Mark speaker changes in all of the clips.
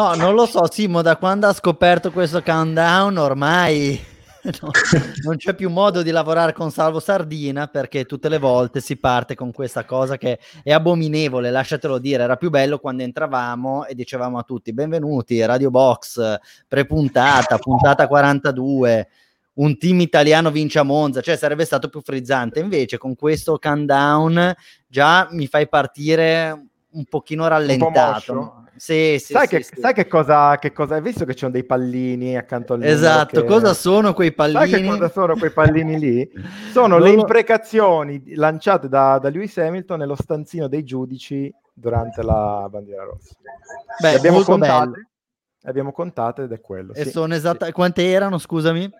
Speaker 1: No, non lo so, Simo, da quando ha scoperto questo countdown ormai no, non c'è più modo di lavorare con Salvo Sardina perché tutte le volte si parte con questa cosa che è abominevole, lasciatelo dire, era più bello quando entravamo e dicevamo a tutti benvenuti, Radio Box, prepuntata, puntata 42 un team italiano vince a Monza, cioè sarebbe stato più frizzante. Invece con questo countdown già mi fai partire un pochino rallentato. Un
Speaker 2: sì, sì, sai, sì, che, sai che, cosa, che cosa hai visto che ci sono dei pallini accanto al
Speaker 1: Esatto,
Speaker 2: che...
Speaker 1: cosa sono quei pallini?
Speaker 2: Sai che cosa sono quei pallini lì? Sono le imprecazioni lanciate da, da Lewis Hamilton nello stanzino dei giudici durante la bandiera rossa.
Speaker 1: Beh, le abbiamo contate,
Speaker 2: le abbiamo contate ed è quello.
Speaker 1: E sono esatte, quante erano, scusami?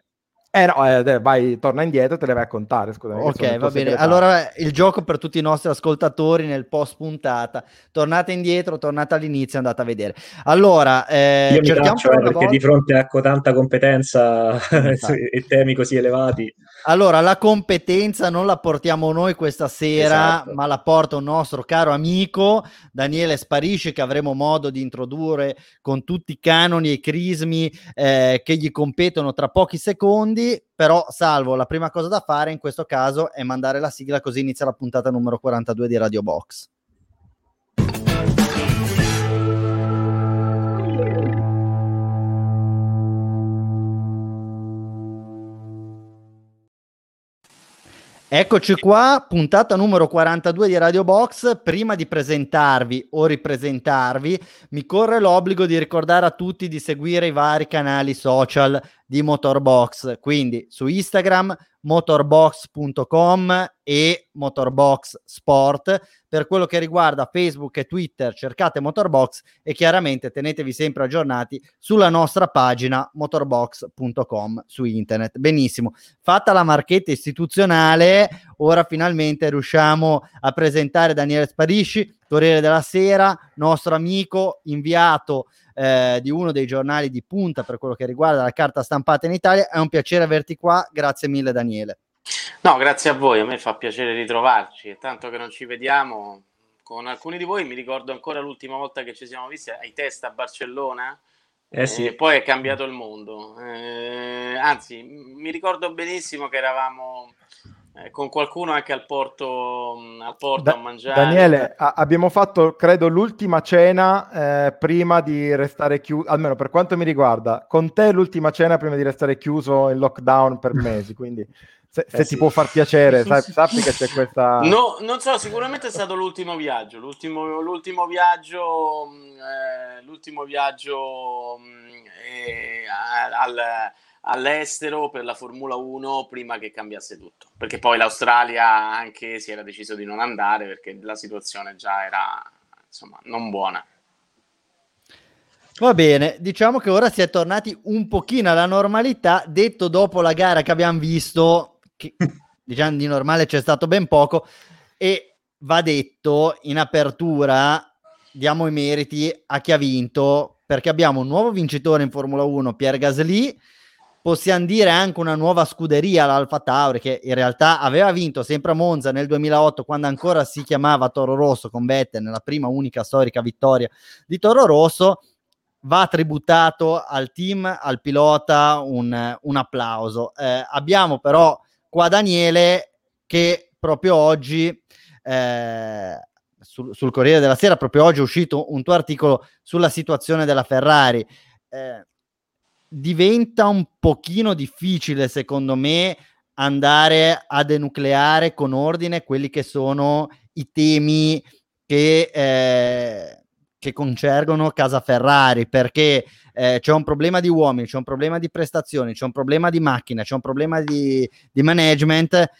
Speaker 2: Eh no, eh, vai, torna indietro, te le vai a contare, scusami.
Speaker 1: Ok, va bene. Allora il gioco per tutti i nostri ascoltatori nel post puntata. Tornate indietro, tornate all'inizio, andate a vedere. Allora, eh,
Speaker 3: Io cerchiamo faccio, perché volta... di fronte a tanta competenza e temi così elevati.
Speaker 1: Allora, la competenza non la portiamo noi questa sera, esatto. ma la porta un nostro caro amico Daniele Sparisci che avremo modo di introdurre con tutti i canoni e i crismi eh, che gli competono tra pochi secondi quindi, però, salvo la prima cosa da fare in questo caso è mandare la sigla così inizia la puntata numero 42 di Radio Box. Eccoci qua, puntata numero 42 di Radio Box. Prima di presentarvi o ripresentarvi, mi corre l'obbligo di ricordare a tutti di seguire i vari canali social di Motorbox, quindi su Instagram motorbox.com e Motorbox Sport. Per quello che riguarda Facebook e Twitter, cercate Motorbox e chiaramente tenetevi sempre aggiornati sulla nostra pagina motorbox.com su internet. Benissimo, fatta la marchetta istituzionale, ora finalmente riusciamo a presentare Daniele Sparisci, Corriere della Sera, nostro amico inviato eh, di uno dei giornali di punta per quello che riguarda la carta stampata in Italia. È un piacere averti qua, grazie mille Daniele.
Speaker 4: No, grazie a voi, a me fa piacere ritrovarci, tanto che non ci vediamo con alcuni di voi, mi ricordo ancora l'ultima volta che ci siamo visti ai test a Barcellona, eh sì. E poi è cambiato il mondo. Eh, anzi, mi ricordo benissimo che eravamo eh, con qualcuno anche al porto, al porto da- a mangiare.
Speaker 2: Daniele, a- abbiamo fatto, credo, l'ultima cena eh, prima di restare chiuso, almeno per quanto mi riguarda, con te l'ultima cena prima di restare chiuso in lockdown per mesi, quindi... Se, se eh ti può far piacere, sai, sappi che c'è questa.
Speaker 4: No, non so, sicuramente è stato l'ultimo viaggio. L'ultimo, l'ultimo viaggio, eh, l'ultimo viaggio eh, al, all'estero per la Formula 1 prima che cambiasse tutto, perché poi l'Australia anche si era deciso di non andare perché la situazione già era insomma non buona.
Speaker 1: Va bene, diciamo che ora si è tornati un pochino alla normalità, detto dopo la gara che abbiamo visto, che diciamo di normale c'è stato ben poco, e va detto in apertura, diamo i meriti a chi ha vinto, perché abbiamo un nuovo vincitore in Formula 1, Pierre Gasly, possiamo dire anche una nuova scuderia, l'Alfa Tauri, che in realtà aveva vinto sempre a Monza nel 2008, quando ancora si chiamava Toro Rosso con Vettel, nella prima unica storica vittoria di Toro Rosso, va tributato al team, al pilota, un, un applauso. Eh, abbiamo però qua Daniele che proprio oggi... Eh, sul, sul, Corriere della Sera, proprio oggi è uscito un tuo articolo sulla situazione della Ferrari. Eh, diventa un pochino difficile, secondo me, andare a denucleare con ordine quelli che sono i temi che, eh, che concergono casa Ferrari, perché eh, c'è un problema di uomini, c'è un problema di prestazioni, c'è un problema di macchina, c'è un problema di, di management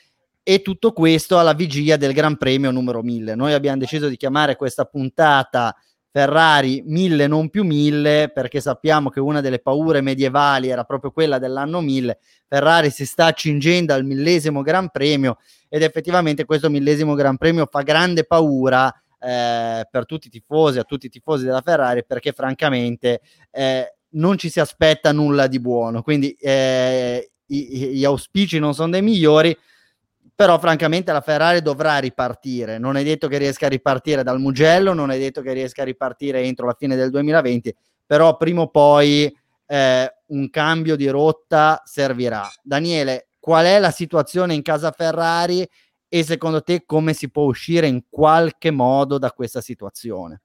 Speaker 1: e tutto questo alla vigilia del Gran Premio numero 1000. Noi abbiamo deciso di chiamare questa puntata Ferrari 1000 non più 1000 perché sappiamo che una delle paure medievali era proprio quella dell'anno 1000 Ferrari si sta accingendo al millesimo Gran Premio ed effettivamente questo millesimo Gran Premio fa grande paura eh, per tutti i tifosi a tutti i tifosi della Ferrari perché francamente eh, non ci si aspetta nulla di buono. Quindi eh, gli auspici non sono dei migliori però francamente la Ferrari dovrà ripartire, non è detto che riesca a ripartire dal Mugello, non è detto che riesca a ripartire entro la fine del 2020, però prima o poi eh, un cambio di rotta servirà. Daniele, qual è la situazione in casa Ferrari e secondo te come si può uscire in qualche modo da questa situazione?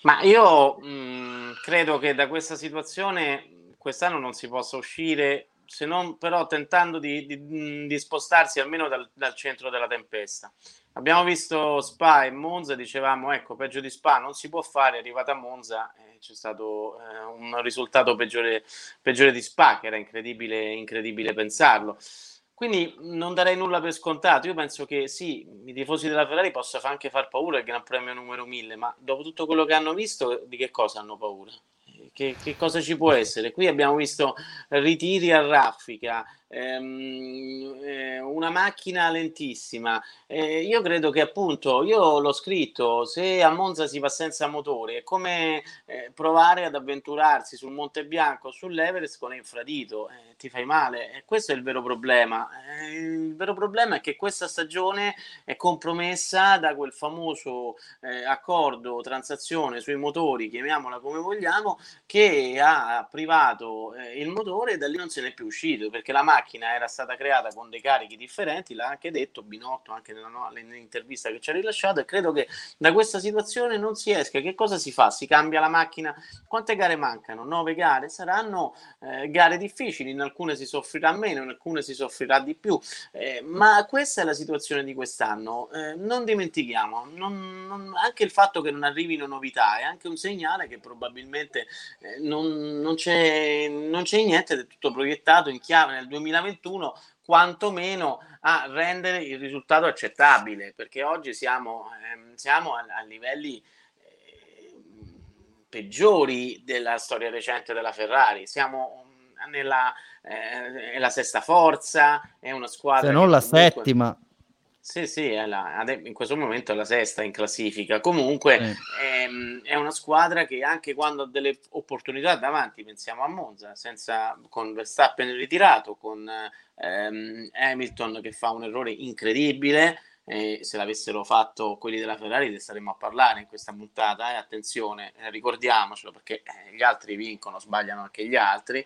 Speaker 4: Ma io mh, mm, credo che da questa situazione quest'anno non si possa uscire se non però tentando di, di, di spostarsi almeno dal, dal, centro della tempesta. Abbiamo visto Spa e Monza, dicevamo ecco peggio di Spa non si può fare, è arrivata Monza e c'è stato eh, un risultato peggiore, peggiore, di Spa, che era incredibile, incredibile pensarlo. Quindi non darei nulla per scontato. Io penso che sì, i tifosi della Ferrari possano anche far paura il Gran Premio numero 1000, ma dopo tutto quello che hanno visto, di che cosa hanno paura? Che, che cosa ci può essere? Qui abbiamo visto ritiri a raffica, ehm, eh, una macchina lentissima. Eh, io credo che appunto, io l'ho scritto, se a Monza si va senza motore, è come eh, provare ad avventurarsi sul Monte Bianco o sull'Everest con infradito, eh, ti fai male. E questo è il vero problema. Eh, il vero problema è che questa stagione è compromessa da quel famoso accordo, transazione sui motori, chiamiamola come vogliamo, che ha privato il motore e da lì non se n'è più uscito perché la macchina macchina era stata creata con dei carichi differenti, l'ha anche detto Binotto anche nella, nell'intervista che ci ha rilasciato e credo che da questa situazione non si esca. Che cosa si fa? Si cambia la macchina? Quante gare mancano? Nove gare? Saranno eh, gare difficili, in alcune si soffrirà meno, in alcune si soffrirà di più, eh, ma questa è la situazione di quest'anno. Eh, non dimentichiamo, non, non, anche il fatto che non arrivino novità è anche un segnale che probabilmente eh, non, c'è, non c'è niente è tutto proiettato in chiave nel 2020 2021 quantomeno a rendere il risultato accettabile, perché oggi siamo, ehm, siamo a, a, livelli eh, peggiori della storia recente della Ferrari, siamo mm, nella eh, la sesta forza, è una squadra...
Speaker 1: Se non la comunque... settima.
Speaker 4: Sì, sì, la, in questo momento è la sesta in classifica. Comunque eh. è, è, una squadra che anche quando ha delle opportunità davanti, pensiamo a Monza, senza, con Verstappen ritirato, con ehm, Hamilton che fa un errore incredibile. Eh, se l'avessero fatto quelli della Ferrari ne staremmo a parlare in questa puntata e eh, attenzione, eh, ricordiamocelo perché eh, gli altri vincono, sbagliano anche gli altri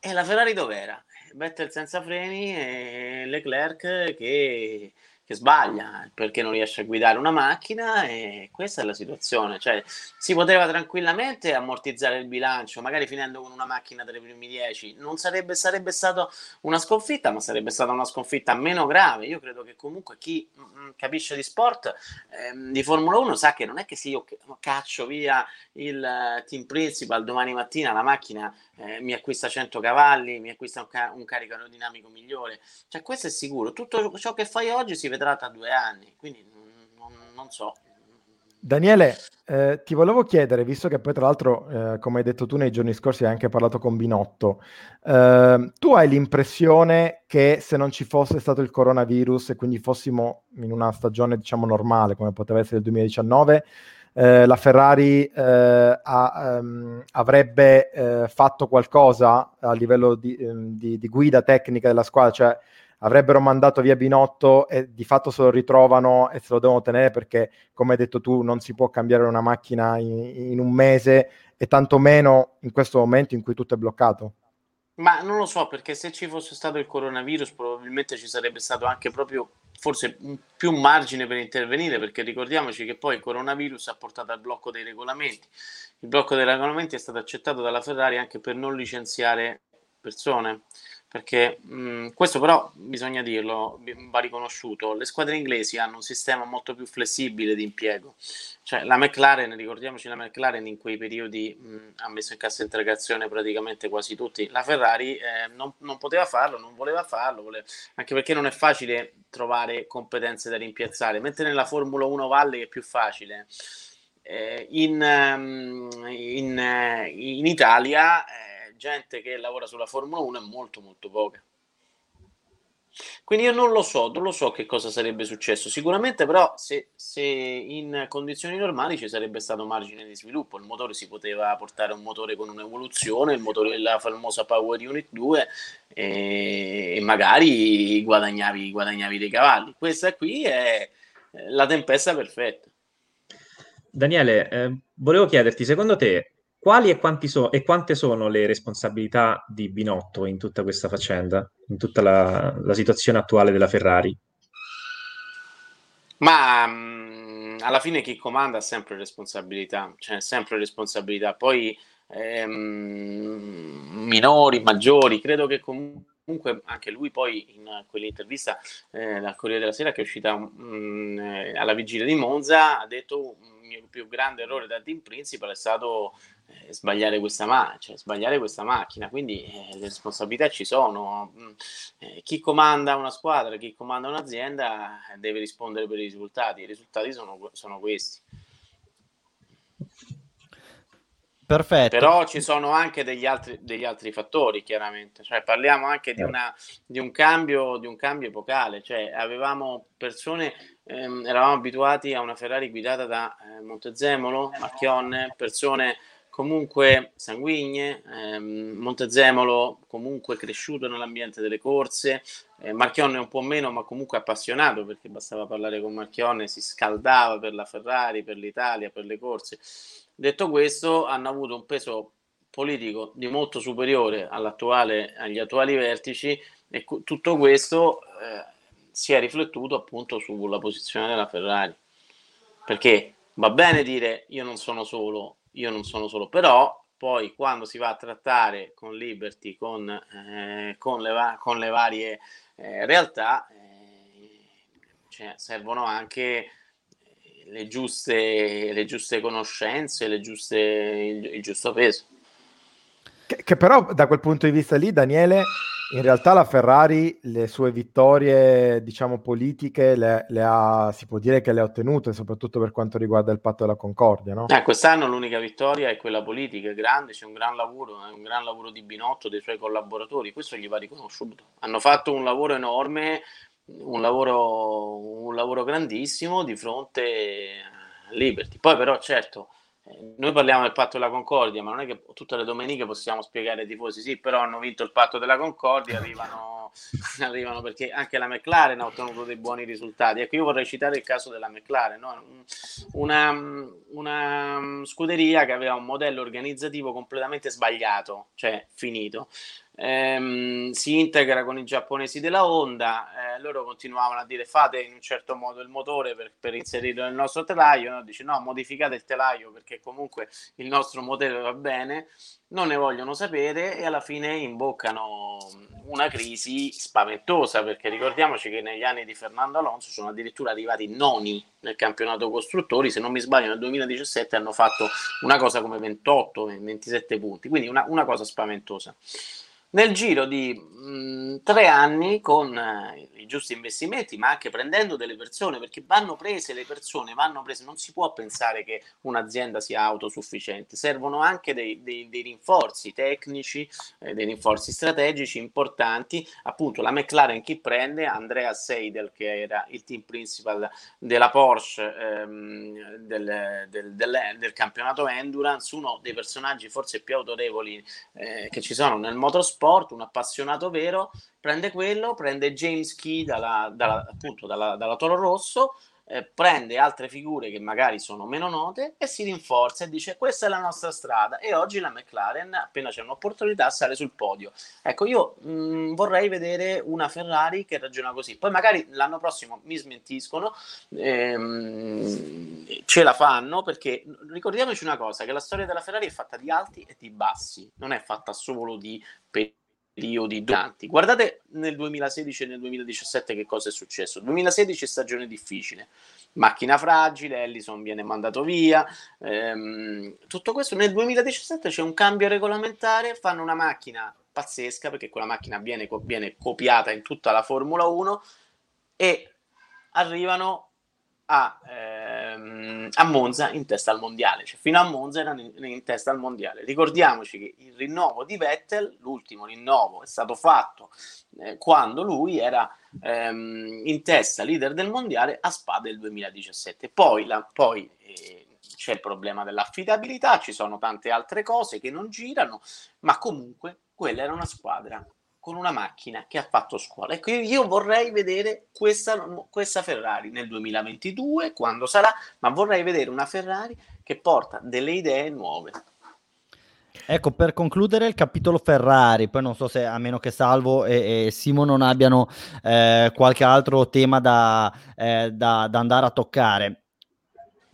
Speaker 4: e la Ferrari dov'era? Vettel senza freni e Leclerc che che sbaglia perché non riesce a guidare una macchina e questa è la situazione. Cioè, si poteva tranquillamente ammortizzare il bilancio, magari finendo con una macchina tra i primi dieci. Non sarebbe, sarebbe stata una sconfitta, ma sarebbe stata una sconfitta meno grave. Io credo che comunque chi mh, mm, capisce di sport, ehm, di Formula 1, sa che non è che se io caccio via il uh, team principal domani mattina la macchina eh, mi acquista 100 cavalli, mi acquista un, ca- un carico aerodinamico migliore. Cioè, questo è sicuro. Tutto ciò che fai oggi si vedrà tra due anni, quindi non, non so.
Speaker 2: Daniele, eh, ti volevo chiedere, visto che poi tra l'altro, eh, come hai detto tu nei giorni scorsi, hai anche parlato con Binotto, eh, tu hai l'impressione che se non ci fosse stato il coronavirus e quindi fossimo in una stagione diciamo normale, come poteva essere il 2019, eh, la Ferrari eh, ha, um, avrebbe eh, fatto qualcosa a livello di, um, di, di, guida tecnica della squadra, cioè avrebbero mandato via Binotto e di fatto se lo ritrovano e se lo devono tenere perché, come hai detto tu, non si può cambiare una macchina in, in un mese e tantomeno in questo momento in cui tutto è bloccato.
Speaker 4: Ma non lo so, perché se ci fosse stato il coronavirus probabilmente ci sarebbe stato anche proprio forse più margine per intervenire, perché ricordiamoci che poi il coronavirus ha portato al blocco dei regolamenti. Il blocco dei regolamenti è stato accettato dalla Ferrari anche per non licenziare persone perché mh, questo però bisogna dirlo, va riconosciuto, le squadre inglesi hanno un sistema molto più flessibile di impiego, cioè la McLaren, ricordiamoci la McLaren in quei periodi mh, ha messo in cassa integrazione praticamente quasi tutti, la Ferrari eh, non, non, poteva farlo, non voleva farlo, voleva, anche perché non è facile trovare competenze da rimpiazzare, mentre nella Formula 1 Valle è più facile. Eh, in, in, in, Italia eh, gente che lavora sulla Formula 1 è molto molto poca. Quindi io non lo so, non lo so che cosa sarebbe successo. Sicuramente però se, se, in condizioni normali ci sarebbe stato margine di sviluppo, il motore si poteva portare un motore con un'evoluzione, il motore, la famosa Power Unit 2 e, e magari guadagnavi, guadagnavi dei cavalli. Questa qui è la tempesta perfetta.
Speaker 3: Daniele, eh, volevo chiederti, secondo te quali e, so- e quante sono le responsabilità di Binotto in tutta questa faccenda, in tutta la, la situazione attuale della Ferrari?
Speaker 4: Ma mh, mm, alla fine chi comanda ha sempre responsabilità, cioè sempre responsabilità. Poi ehm, minori, maggiori, credo che comunque anche lui poi in quell'intervista eh, al Corriere della Sera che è uscita mh, mm, eh, alla vigilia di Monza ha detto il mio più grande errore da team principal è stato sbagliare, questa ma- cioè, sbagliare questa macchina, quindi eh, le responsabilità ci sono. Mm, eh, chi comanda una squadra, chi comanda un'azienda deve rispondere per i risultati, i risultati sono, sono questi.
Speaker 1: Perfetto.
Speaker 4: Però ci sono anche degli altri, degli altri fattori, chiaramente. Cioè, parliamo anche di, una, di, un cambio, di un cambio epocale. Cioè, avevamo persone, ehm, eravamo abituati a una Ferrari guidata da eh, Montezemolo, Marchionne, persone comunque sanguigne, ehm, Montezemolo comunque cresciuto nell'ambiente delle corse, eh, Marchionne un po' meno ma comunque appassionato perché bastava parlare con Marchionne, si scaldava per la Ferrari, per l'Italia, per le corse. Detto questo, hanno avuto un peso politico di molto superiore agli attuali vertici e cu- tutto questo eh, si è riflettuto appunto sulla posizione della Ferrari. Perché va bene dire io non sono solo, io non sono solo, però poi quando si va a trattare con Liberty, con, eh, con, le, va- con le, varie eh, realtà, eh, cioè, servono anche eh, le giuste, le giuste conoscenze, le giuste, il, il giusto peso.
Speaker 2: Che, che, però da quel punto di vista lì, Daniele, in realtà la Ferrari le sue vittorie, diciamo, politiche le, le ha, si può dire che le ha ottenute, soprattutto per quanto riguarda il patto della Concordia, no?
Speaker 4: Eh, quest'anno l'unica vittoria è quella politica, è grande, c'è un gran lavoro, è un gran lavoro di Binotto, dei suoi collaboratori, questo gli va riconosciuto. Hanno fatto un lavoro enorme, un lavoro, un lavoro grandissimo di fronte a Liberty. Poi però, certo, noi parliamo del patto della Concordia, ma non è che tutte le domeniche possiamo spiegare ai tifosi, sì, però hanno vinto il patto della Concordia, arrivano, arrivano perché anche la McLaren ha ottenuto dei buoni risultati. Ecco, io vorrei citare il caso della McLaren, no? una, una scuderia che aveva un modello organizzativo completamente sbagliato, cioè finito ehm, si integra con i giapponesi della Honda, eh, loro continuavano a dire fate in un certo modo il motore per, per inserirlo nel nostro telaio, no? dice no, modificate il telaio perché comunque il nostro motore va bene, non ne vogliono sapere e alla fine imboccano una crisi spaventosa perché ricordiamoci che negli anni di Fernando Alonso sono addirittura arrivati noni nel campionato costruttori, se non mi sbaglio nel 2017 hanno fatto una cosa come 28-27 punti, quindi una, una cosa spaventosa nel giro di mh, mm, tre anni con eh, giusti investimenti, ma anche prendendo delle persone, perché vanno prese le persone, vanno prese, non si può pensare che un'azienda sia autosufficiente, servono anche dei, dei, dei rinforzi tecnici, eh, dei rinforzi strategici importanti, appunto la McLaren chi prende? Andrea Seidel che era il team principal della Porsche ehm, del, del, del, del, campionato Endurance, uno dei personaggi forse più autorevoli eh, che ci sono nel motorsport sport, un appassionato vero, prende quello, prende James Key dalla, dalla, appunto dalla, dalla Toro Rosso, eh, prende altre figure che magari sono meno note e si rinforza e dice questa è la nostra strada. E oggi la McLaren appena c'è un'opportunità sale sul podio. Ecco io mh, mm, vorrei vedere una Ferrari che ragiona così. Poi magari l'anno prossimo mi smentiscono ehm, ce la fanno perché ricordiamoci una cosa che la storia della Ferrari è fatta di alti e di bassi non è fatta solo di periodi duranti. Guardate nel 2016 e nel 2017 che cosa è successo. 2016 stagione difficile, macchina fragile, Ellison viene mandato via, ehm, tutto questo. Nel 2017 c'è un cambio regolamentare, fanno una macchina pazzesca perché quella macchina viene, viene copiata in tutta la Formula 1 e arrivano a, ehm, a, Monza in testa al mondiale, cioè fino a Monza erano in, in, testa al mondiale. Ricordiamoci che il rinnovo di Vettel, l'ultimo rinnovo, è stato fatto eh, quando lui era ehm, in testa leader del mondiale a Spa del 2017. Poi, la, poi eh, c'è il problema dell'affidabilità, ci sono tante altre cose che non girano, ma comunque quella era una squadra con una macchina che ha fatto scuola. Ecco, io vorrei vedere questa, questa, Ferrari nel 2022, quando sarà, ma vorrei vedere una Ferrari che porta delle idee nuove.
Speaker 1: Ecco, per concludere il capitolo Ferrari, poi non so se a meno che Salvo e, e Simo non abbiano eh, qualche altro tema da, eh, da, da andare a toccare.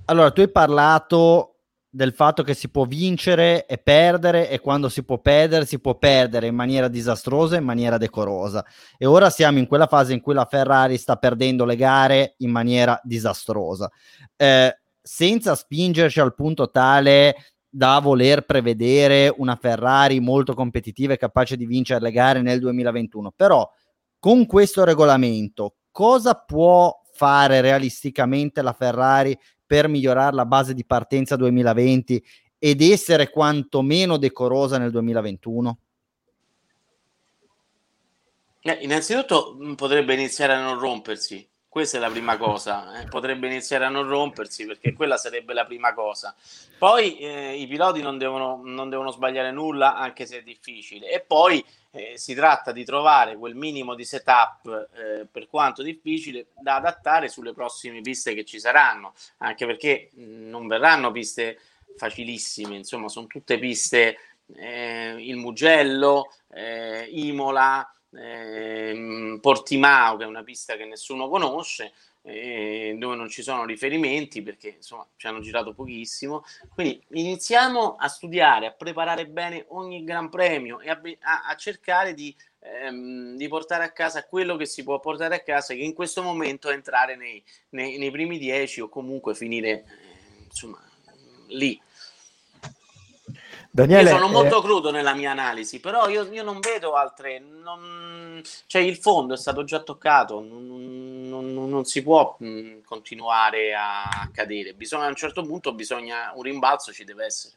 Speaker 1: Allora, tu hai parlato del fatto che si può vincere e perdere e quando si può perdere si può perdere in maniera disastrosa e in maniera decorosa e ora siamo in quella fase in cui la Ferrari sta perdendo le gare in maniera disastrosa eh, senza spingerci al punto tale da voler prevedere una Ferrari molto competitiva e capace di vincere le gare nel 2021. Però con questo regolamento cosa può fare realisticamente la Ferrari per migliorare la base di partenza 2020 ed essere quantomeno decorosa nel 2021?
Speaker 4: Eh, innanzitutto mm, potrebbe iniziare a non rompersi, questa è la prima cosa, eh, potrebbe iniziare a non rompersi perché quella sarebbe la prima cosa. Poi eh, i piloti non devono, non devono, sbagliare nulla anche se è difficile. E poi eh, si tratta di trovare quel minimo di setup eh, per quanto difficile da adattare sulle prossime piste che ci saranno, anche perché non verranno piste facilissime, insomma sono tutte piste eh, il Mugello, eh, Imola, eh, Portimao, che è una pista che nessuno conosce, eh, dove non ci sono riferimenti perché insomma ci hanno girato pochissimo. Quindi iniziamo a studiare, a preparare bene ogni Gran Premio e a, a, a cercare di, ehm, di, portare a casa quello che si può portare a casa, che in questo momento è entrare nei, nei, nei primi dieci o comunque finire eh, insomma lì. Daniele, io sono molto eh... crudo nella mia analisi, però io, io non vedo altre. Non... Cioè, il fondo è stato già toccato, non, non, non si può continuare a cadere. Bisogna, a un certo punto bisogna un rimbalzo, ci deve essere.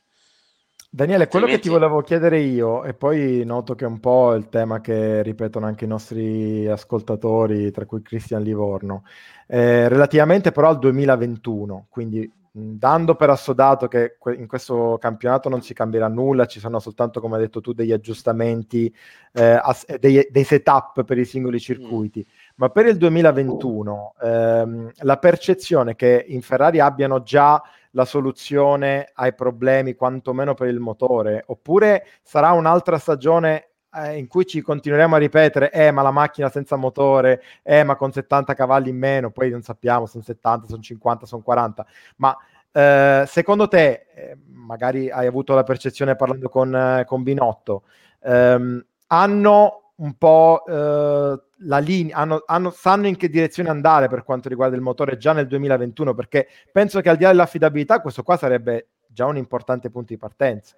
Speaker 2: Daniele, quello che ti volevo chiedere io, e poi noto che è un po' il tema che ripetono anche i nostri ascoltatori, tra cui Cristian Livorno, eh, relativamente però al 2021, quindi dando per assodato che in questo campionato non si cambierà nulla, ci sono soltanto, come hai detto tu, degli aggiustamenti, eh, ass- dei, dei, setup per i singoli circuiti, mm. ma per il 2021 ehm, la percezione che in Ferrari abbiano già la soluzione ai problemi, quantomeno per il motore, oppure sarà un'altra stagione eh, in cui ci continueremo a ripetere, eh ma la macchina senza motore, eh ma con 70 cavalli in meno, poi non sappiamo, sono 70, sono 50, sono 40, ma eh, secondo te, eh, magari hai avuto la percezione parlando con, eh, con Binotto, ehm, hanno un po' eh, la linea, hanno, hanno, sanno in che direzione andare per quanto riguarda il motore già nel 2021, perché penso che al di là dell'affidabilità questo qua sarebbe già un importante punto di partenza.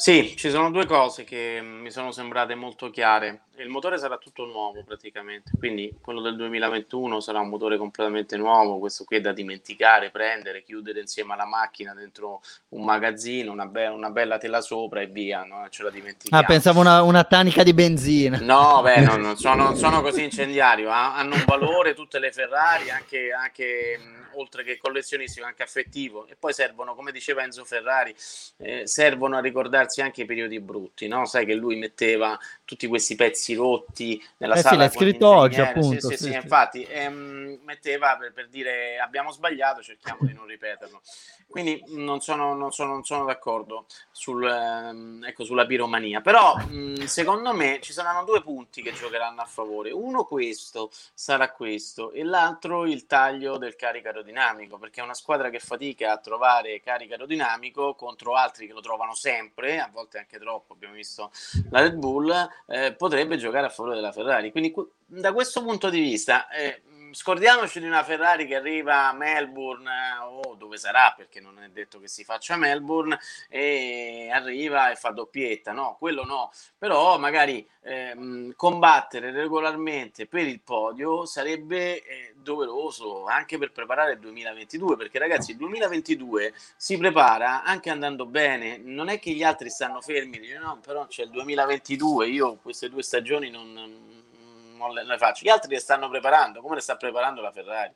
Speaker 4: Sì, ci sono due cose che mi sono sembrate molto chiare. Il motore sarà tutto nuovo praticamente, quindi quello del 2021 sarà un motore completamente nuovo, questo qui è da dimenticare, prendere, chiudere insieme alla macchina dentro un magazzino, una, be- una bella tela sopra e via, no? ce la dimentichiamo.
Speaker 1: Ah, pensavo una, una tanica di benzina.
Speaker 4: No, beh, no, non, sono, non sono così incendiario, hanno un valore tutte le Ferrari, anche, anche oltre che collezionistico, anche affettivo, e poi servono, come diceva Enzo Ferrari, eh, servono a ricordarsi anche i periodi brutti, no? Sai che lui metteva tutti questi pezzi rotti nella eh sala. Sì,
Speaker 1: l'hai scritto oggi, appunto.
Speaker 4: Sì, sì, sì, sì infatti, ehm, metteva per, per, dire abbiamo sbagliato, cerchiamo di non ripeterlo. Quindi non sono, non sono, non sono d'accordo sul, ehm, ecco, sulla piromania, però mh, secondo me ci saranno due punti che giocheranno a favore. Uno questo sarà questo e l'altro il taglio del carico aerodinamico, perché è una squadra che fatica a trovare carico aerodinamico contro altri che lo trovano sempre, a volte anche troppo, abbiamo visto la Red Bull, eh, potrebbe giocare a favore della Ferrari. Quindi da questo punto di vista... Eh, scordiamoci di una Ferrari che arriva a Melbourne eh, o dove sarà perché non è detto che si faccia a Melbourne e arriva e fa doppietta. No quello no. Però magari ehm, combattere regolarmente per il podio sarebbe eh, doveroso anche per preparare il 2022 perché ragazzi il 2022 si prepara anche andando bene. Non è che gli altri stanno fermi no però c'è il 2022 io queste due stagioni non non le, faccio. Gli altri le stanno preparando, come le sta preparando la Ferrari.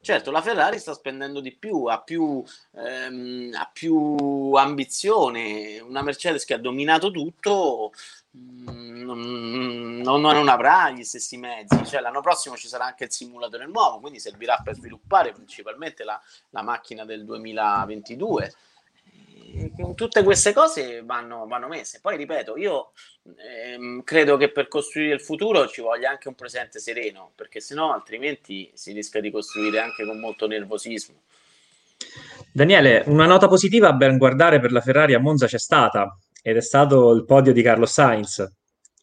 Speaker 4: Certo, la Ferrari sta spendendo di più, ha più, ehm, ha più ambizione. Una Mercedes che ha dominato tutto mm, non, non, non, avrà gli stessi mezzi. Cioè, l'anno prossimo ci sarà anche il simulatore nuovo, quindi servirà per sviluppare principalmente la, la macchina del 2022 tutte queste cose vanno, vanno messe. Poi ripeto, io ehm, credo che per costruire il futuro ci voglia anche un presente sereno, perché sennò altrimenti si rischia di costruire anche con molto nervosismo.
Speaker 3: Daniele, una nota positiva a ben guardare per la Ferrari a Monza c'è stata ed è stato il podio di Carlo Sainz.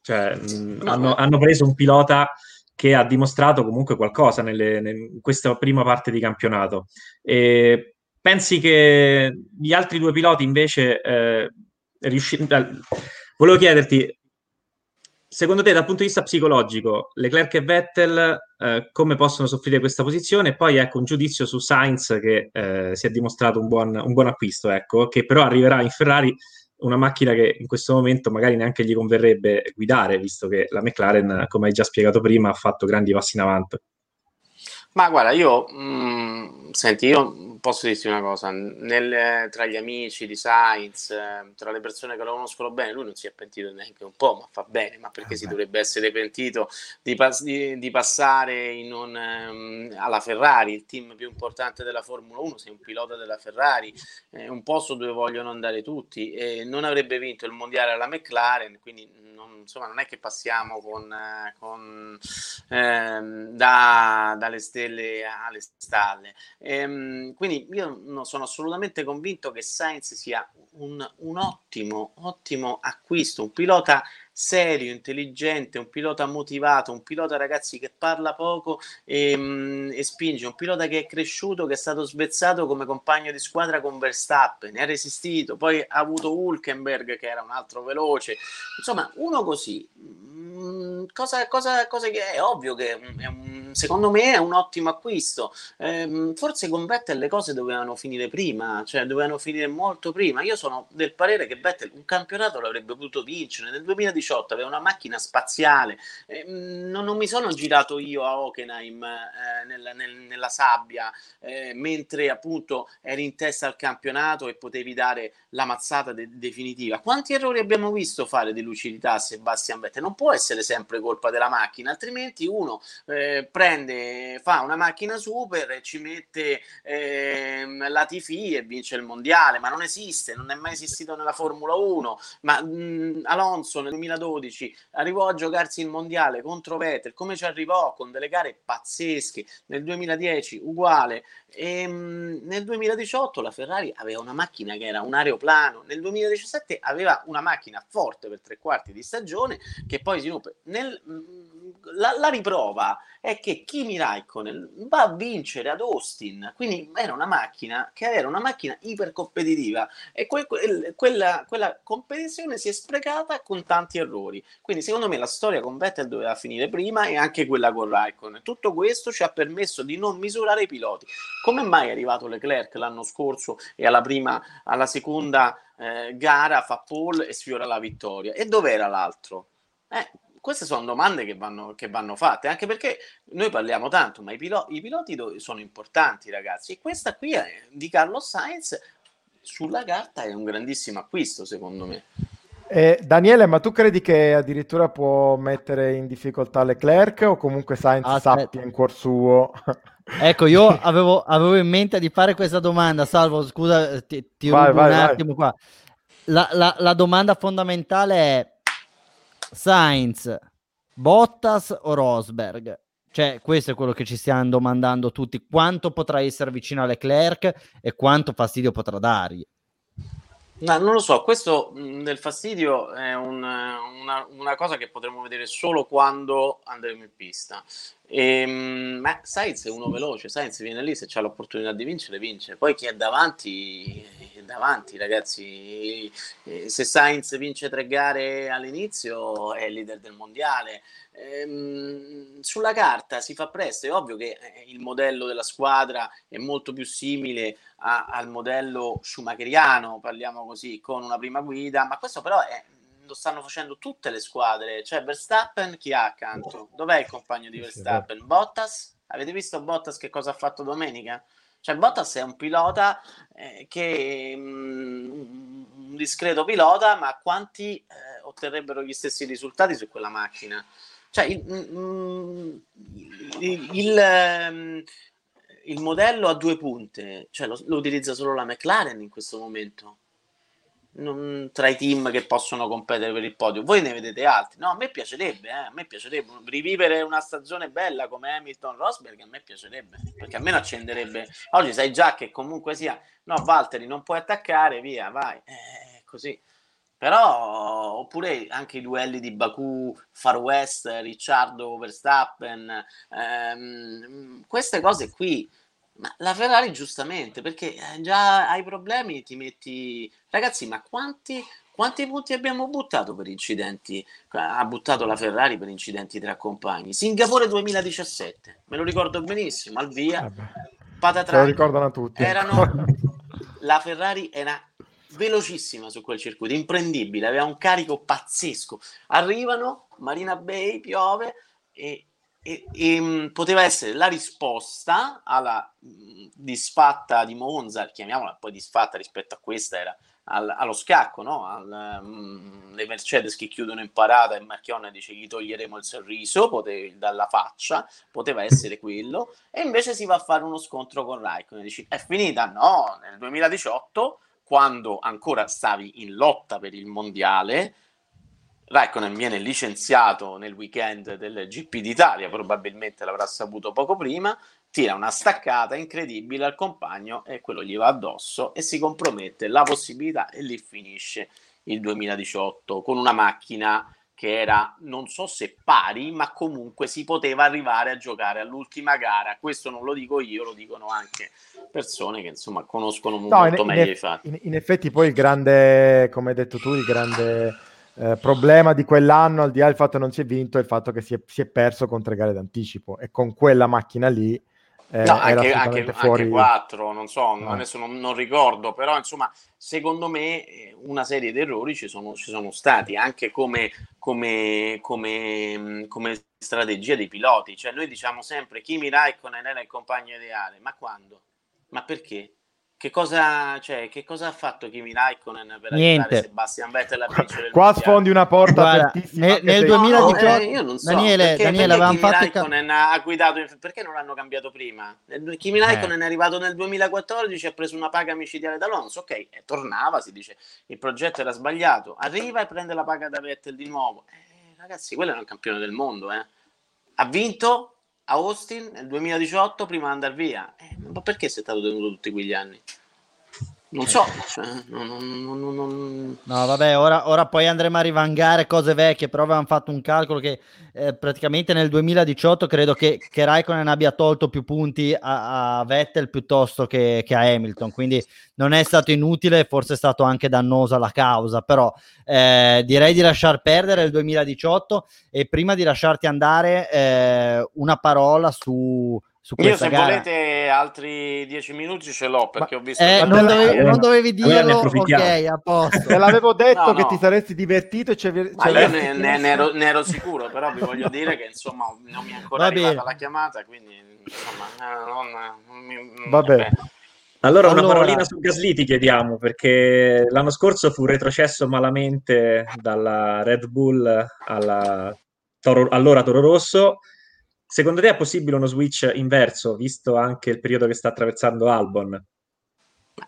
Speaker 3: Cioè, mh, hanno, hanno, preso un pilota che ha dimostrato comunque qualcosa nelle, in questa prima parte di campionato. E pensi che gli altri due piloti invece eh, riusciranno... Volevo chiederti, secondo te dal punto di vista psicologico, Leclerc e Vettel eh, come possono soffrire questa posizione? E poi ecco un giudizio su Sainz che eh, si è dimostrato un buon, un buon acquisto, ecco, che però arriverà in Ferrari una macchina che in questo momento magari neanche gli converrebbe guidare, visto che la McLaren, come hai già spiegato prima, ha fatto grandi passi in avanti.
Speaker 4: Ma guarda, io, mh, mm, senti, io posso dirti una cosa, nel, tra gli amici di Sainz, eh, tra le persone che lo conoscono bene, lui non si è pentito neanche un po', ma fa bene, ma perché ah, si dovrebbe essere pentito di, pas- di, di passare un, um, alla Ferrari, il team più importante della Formula 1, sei un pilota della Ferrari, eh, un posto dove vogliono andare tutti, e non avrebbe vinto il mondiale alla McLaren, quindi non, insomma, non è che passiamo con, eh, con ehm, da, dalle stelle alle stalle. Ehm, quindi io sono assolutamente convinto che Sainz sia un, un ottimo, ottimo acquisto, un pilota serio, intelligente, un pilota motivato, un pilota ragazzi che parla poco e, mm, e, spinge, un pilota che è cresciuto, che è stato svezzato come compagno di squadra con Verstappen, ha resistito, poi ha avuto Hulkenberg che era un altro veloce, insomma uno così Mm, cosa, cosa, cosa che è ovvio che è un, secondo me è un ottimo acquisto. Eh, forse con Vettel le cose dovevano finire prima, cioè dovevano finire molto prima. Io sono del parere che Vettel un campionato l'avrebbe potuto vincere. Nel 2018 aveva una macchina spaziale. Eh, non, non, mi sono girato io a Hockenheim eh, nel, nel, nella sabbia eh, mentre appunto eri in testa al campionato e potevi dare la mazzata de- definitiva. Quanti errori abbiamo visto fare di lucidità a Sebastian Vettel? Non può essere sempre colpa della macchina, altrimenti uno eh, prende, fa una macchina super e ci mette eh, la TV e vince il mondiale, ma non esiste, non è mai esistito nella Formula 1, ma mh, Alonso nel 2012 arrivò a giocarsi il mondiale contro Vettel, come ci arrivò con delle gare pazzesche, nel 2010 uguale, e, mh, nel 2018 la Ferrari aveva una macchina che era un aeroplano, nel 2017 aveva una macchina forte per tre quarti di stagione che poi si nel, la, la, riprova è che Kimi Raikkonen va a vincere ad Austin, quindi era una macchina che era una macchina ipercompetitiva e que, que, quella, quella, competizione si è sprecata con tanti errori. Quindi secondo me la storia con Vettel doveva finire prima e anche quella con Raikkonen. Tutto questo ci ha permesso di non misurare i piloti. Come mai è arrivato Leclerc l'anno scorso e alla prima, alla seconda eh, gara fa pole e sfiora la vittoria? E dov'era l'altro? Eh, queste sono domande che vanno, che vanno, fatte, anche perché noi parliamo tanto, ma i, pilo- i piloti sono importanti, ragazzi. E questa qui è, di Carlos Sainz sulla carta è un grandissimo acquisto, secondo me.
Speaker 2: Eh, Daniele, ma tu credi che addirittura può mettere in difficoltà Leclerc o comunque Sainz Aspetta. sappia in cuor suo?
Speaker 1: ecco, io avevo, avevo, in mente di fare questa domanda, Salvo, scusa, ti, ti vai, vai, un attimo vai. qua. La, la, la domanda fondamentale è Sainz, Bottas o Rosberg? Cioè, questo è quello che ci stiamo domandando tutti. Quanto potrà essere vicino a Leclerc e quanto fastidio potrà dargli?
Speaker 4: No, non lo so, questo del fastidio è un, una, una, cosa che potremo vedere solo quando andremo in pista. E, ehm, ma Sainz è uno veloce, Sainz viene lì, se c'è l'opportunità di vincere, vince. Poi chi è davanti, davanti, ragazzi. Se Sainz vince tre gare all'inizio è leader del mondiale. Ehm, sulla carta si fa presto, è ovvio che eh, il modello della squadra è molto più simile a, al modello schumacheriano, parliamo così, con una prima guida, ma questo però è, lo stanno facendo tutte le squadre, cioè Verstappen chi ha accanto? Dov'è il compagno di Verstappen? Bottas? Avete visto Bottas che cosa ha fatto domenica? Cioè Bottas è un pilota eh, che mh, mm, un discreto pilota, ma quanti eh, otterrebbero gli stessi risultati su quella macchina? Cioè il, mh, mm, il, il, ehm, il, modello a due punte, cioè lo, lo utilizza solo la McLaren in questo momento non, tra i team che possono competere per il podio. Voi ne vedete altri? No, a me piacerebbe, eh? a me piacerebbe rivivere una stagione bella come Hamilton Rosberg, a me piacerebbe, perché almeno accenderebbe. Oggi sai già che comunque sia, no, Valtteri non puoi attaccare, via, vai, eh, così. Però, oppure anche i duelli di Baku, Far West, Ricciardo, Verstappen, ehm, queste cose qui ma la Ferrari giustamente, perché eh, già hai problemi, ti metti... Ragazzi, ma quanti, quanti punti abbiamo buttato per incidenti? Ha buttato la Ferrari per incidenti tra compagni. Singapore 2017, me lo ricordo benissimo, al via. Eh
Speaker 2: Patatran, lo ricordano tutti.
Speaker 4: Erano... la Ferrari era velocissima su quel circuito, imprendibile, aveva un carico pazzesco. Arrivano, Marina Bay, piove e e, e, mm, poteva essere la risposta alla mm, disfatta di Monza, chiamiamola poi disfatta rispetto a questa, era al, allo scacco, no? Al, mh, mm, le Mercedes che chiudono in parata e Marchionne dice gli toglieremo il sorriso potevi, dalla faccia, poteva essere quello, e invece si va a fare uno scontro con Raikkonen, dici è finita? No, nel 2018, quando ancora stavi in lotta per il mondiale, Raikkonen viene licenziato nel weekend del GP d'Italia, probabilmente l'avrà saputo poco prima, tira una staccata incredibile al compagno e quello gli va addosso e si compromette la possibilità e lì finisce il 2018 con una macchina che era non so se pari, ma comunque si poteva arrivare a giocare all'ultima gara. Questo non lo dico io, lo dicono anche persone che insomma conoscono no, molto
Speaker 2: in,
Speaker 4: meglio
Speaker 2: in,
Speaker 4: i fatti.
Speaker 2: In, in effetti, poi il grande, come hai detto tu, il grande eh, problema di quell'anno, al di là del fatto che non si è vinto, è il fatto che si è, si è perso con tre gare d'anticipo e con quella macchina lì
Speaker 4: eh, no, anche, anche, fuori... anche 4, non so, ah. adesso non, non, ricordo, però insomma, secondo me eh, una serie di errori ci sono, ci sono stati anche come, come, come, come, strategia dei piloti. Cioè, noi diciamo sempre Kimi Raikkonen era il compagno ideale, ma quando? Ma perché? Che cosa, cioè, che cosa ha fatto Kimi Raikkonen per
Speaker 1: Niente.
Speaker 4: Sebastian Vettel a vincere
Speaker 2: Qua sfondi una porta Guarda.
Speaker 1: Nel, nel 2018, no, eh, io non so, Daniele,
Speaker 4: perché,
Speaker 1: Daniele
Speaker 4: perché Kimi Raikkonen ha guidato, perché non l'hanno cambiato prima? Kimi eh. Raikkonen eh. è arrivato nel 2014 ha preso una paga micidiale da Alonso, ok, e tornava, si dice, il progetto era sbagliato, arriva e prende la paga da Vettel di nuovo. Eh, ragazzi, quello era un campione del mondo, eh. Ha vinto, Austin nel 2018 prima di andare via. Eh, ma perché sei stato tenuto tutti quegli anni? Non so, cioè, non, non, non,
Speaker 1: no, vabbè, ora, ora, poi andremo a rivangare cose vecchie, però avevamo fatto un calcolo che eh, praticamente nel 2018 credo che, che Raikkonen abbia tolto più punti a, a Vettel piuttosto che, che, a Hamilton, quindi non è stato inutile, forse è stato anche dannosa la causa, però eh, direi di lasciar perdere il 2018 e prima di lasciarti andare eh, una parola su su
Speaker 4: Io
Speaker 1: se
Speaker 4: gara. volete altri dieci minuti ce l'ho perché
Speaker 1: Ma,
Speaker 4: ho visto...
Speaker 1: Eh, non, dovevi, non, dovevi, dirlo, ok, a posto.
Speaker 2: Te l'avevo detto no, che no. ti saresti divertito e ci
Speaker 4: io ne, ne, ne, ero, ne, ero, sicuro, però vi voglio dire che insomma non mi è ancora Va arrivata bene. la chiamata, quindi insomma... Eh, non, non mi,
Speaker 2: Vabbè.
Speaker 3: Allora, una allora... parolina su Gasly ti chiediamo, perché l'anno scorso fu retrocesso malamente dalla Red Bull alla Toro, allora Toro Rosso Secondo te è possibile uno switch inverso, visto anche il periodo che sta attraversando Albon?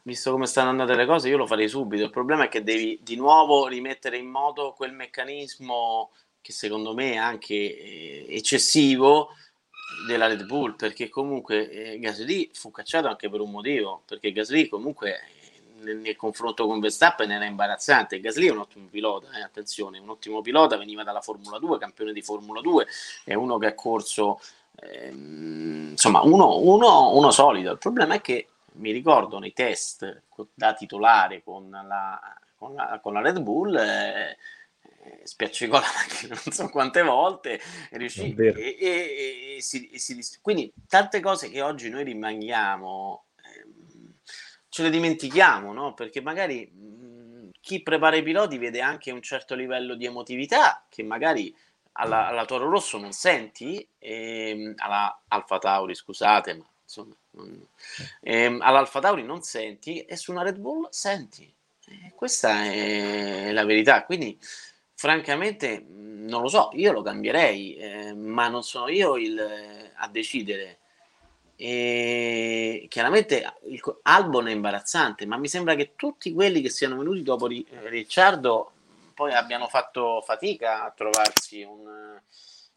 Speaker 4: Visto come stanno andate le cose, io lo farei subito. Il problema è che devi di nuovo rimettere in moto quel meccanismo che secondo me è anche eh, eccessivo della Red Bull, perché comunque eh, Gasly fu cacciato anche per un motivo, perché Gasly comunque nel, nel, confronto con Verstappen era imbarazzante. Gasly è un ottimo pilota, eh, attenzione, un ottimo pilota, veniva dalla Formula 2, campione di Formula 2, è uno che ha corso, ehm, insomma, uno, uno, uno solido. Il problema è che mi ricordo nei test da titolare con la, con la, con la Red Bull. Eh, la macchina non so quante volte e riuscì e, e, e, e si, si, quindi tante cose che oggi noi rimaniamo ce le dimentichiamo, no? Perché magari mh, chi prepara i piloti vede anche un certo livello di emotività che magari alla, alla Toro Rosso non senti, e, ehm, alla Alfa Tauri, scusate, ma insomma, non, e, ehm, all'Alfa Tauri non senti e su una Red Bull senti. E questa è la verità. Quindi, francamente, non lo so, io lo cambierei, eh, ma non sono io il, a decidere E chiaramente il, Albon è imbarazzante, ma mi sembra che tutti quelli che siano venuti dopo Ricciardo poi abbiano fatto fatica a trovarsi un,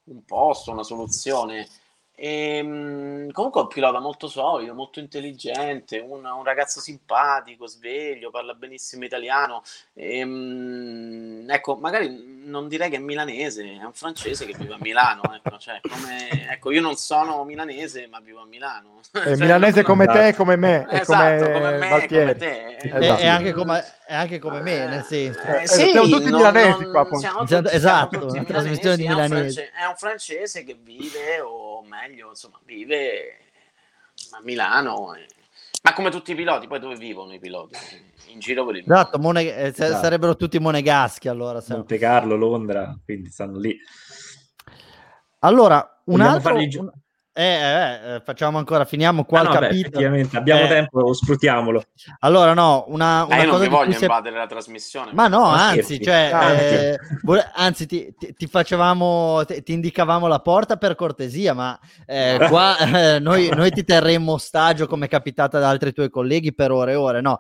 Speaker 4: un posto, una soluzione. E, ehm, comunque è un pilota molto solido, molto intelligente, un, un ragazzo simpatico, sveglio, parla benissimo italiano. E, um, ecco, magari non direi che è milanese, è un francese che vive a Milano. Ecco, cioè, come, ecco io non sono milanese, ma vivo a Milano.
Speaker 2: È cioè, milanese come te, come me,
Speaker 4: esatto, come, come me, come te.
Speaker 1: Esatto. È, anche come, è anche come me, nel senso.
Speaker 2: Eh, eh, sì, siamo tutti non, milanesi non, qua.
Speaker 1: Siamo tutti, esatto, siamo tutti trasmissione di milanesi.
Speaker 4: È un francese che vive, o meglio, insomma, vive a Milano. Eh. Ma come tutti i piloti, poi dove vivono i piloti? In giro per il
Speaker 1: mondo. Esatto, Mone- eh, esatto. sarebbero tutti monegaschi allora.
Speaker 3: Monte Carlo, Londra, quindi stanno lì.
Speaker 1: Allora, un Vogliamo altro... Un eh, eh, eh, facciamo ancora, finiamo qua ah, il no, capitolo.
Speaker 3: Beh, abbiamo eh, tempo, sfruttiamolo.
Speaker 1: Allora, no, una, una
Speaker 4: eh,
Speaker 1: cosa
Speaker 4: non voglio invadere la trasmissione.
Speaker 1: Ma no, anzi, cioè, ah, eh, anzi ti, ti, ti, facevamo, ti, ti, indicavamo la porta per cortesia, ma eh, qua eh, noi, noi, ti terremo ostaggio come è capitata da altri tuoi colleghi per ore e ore. No,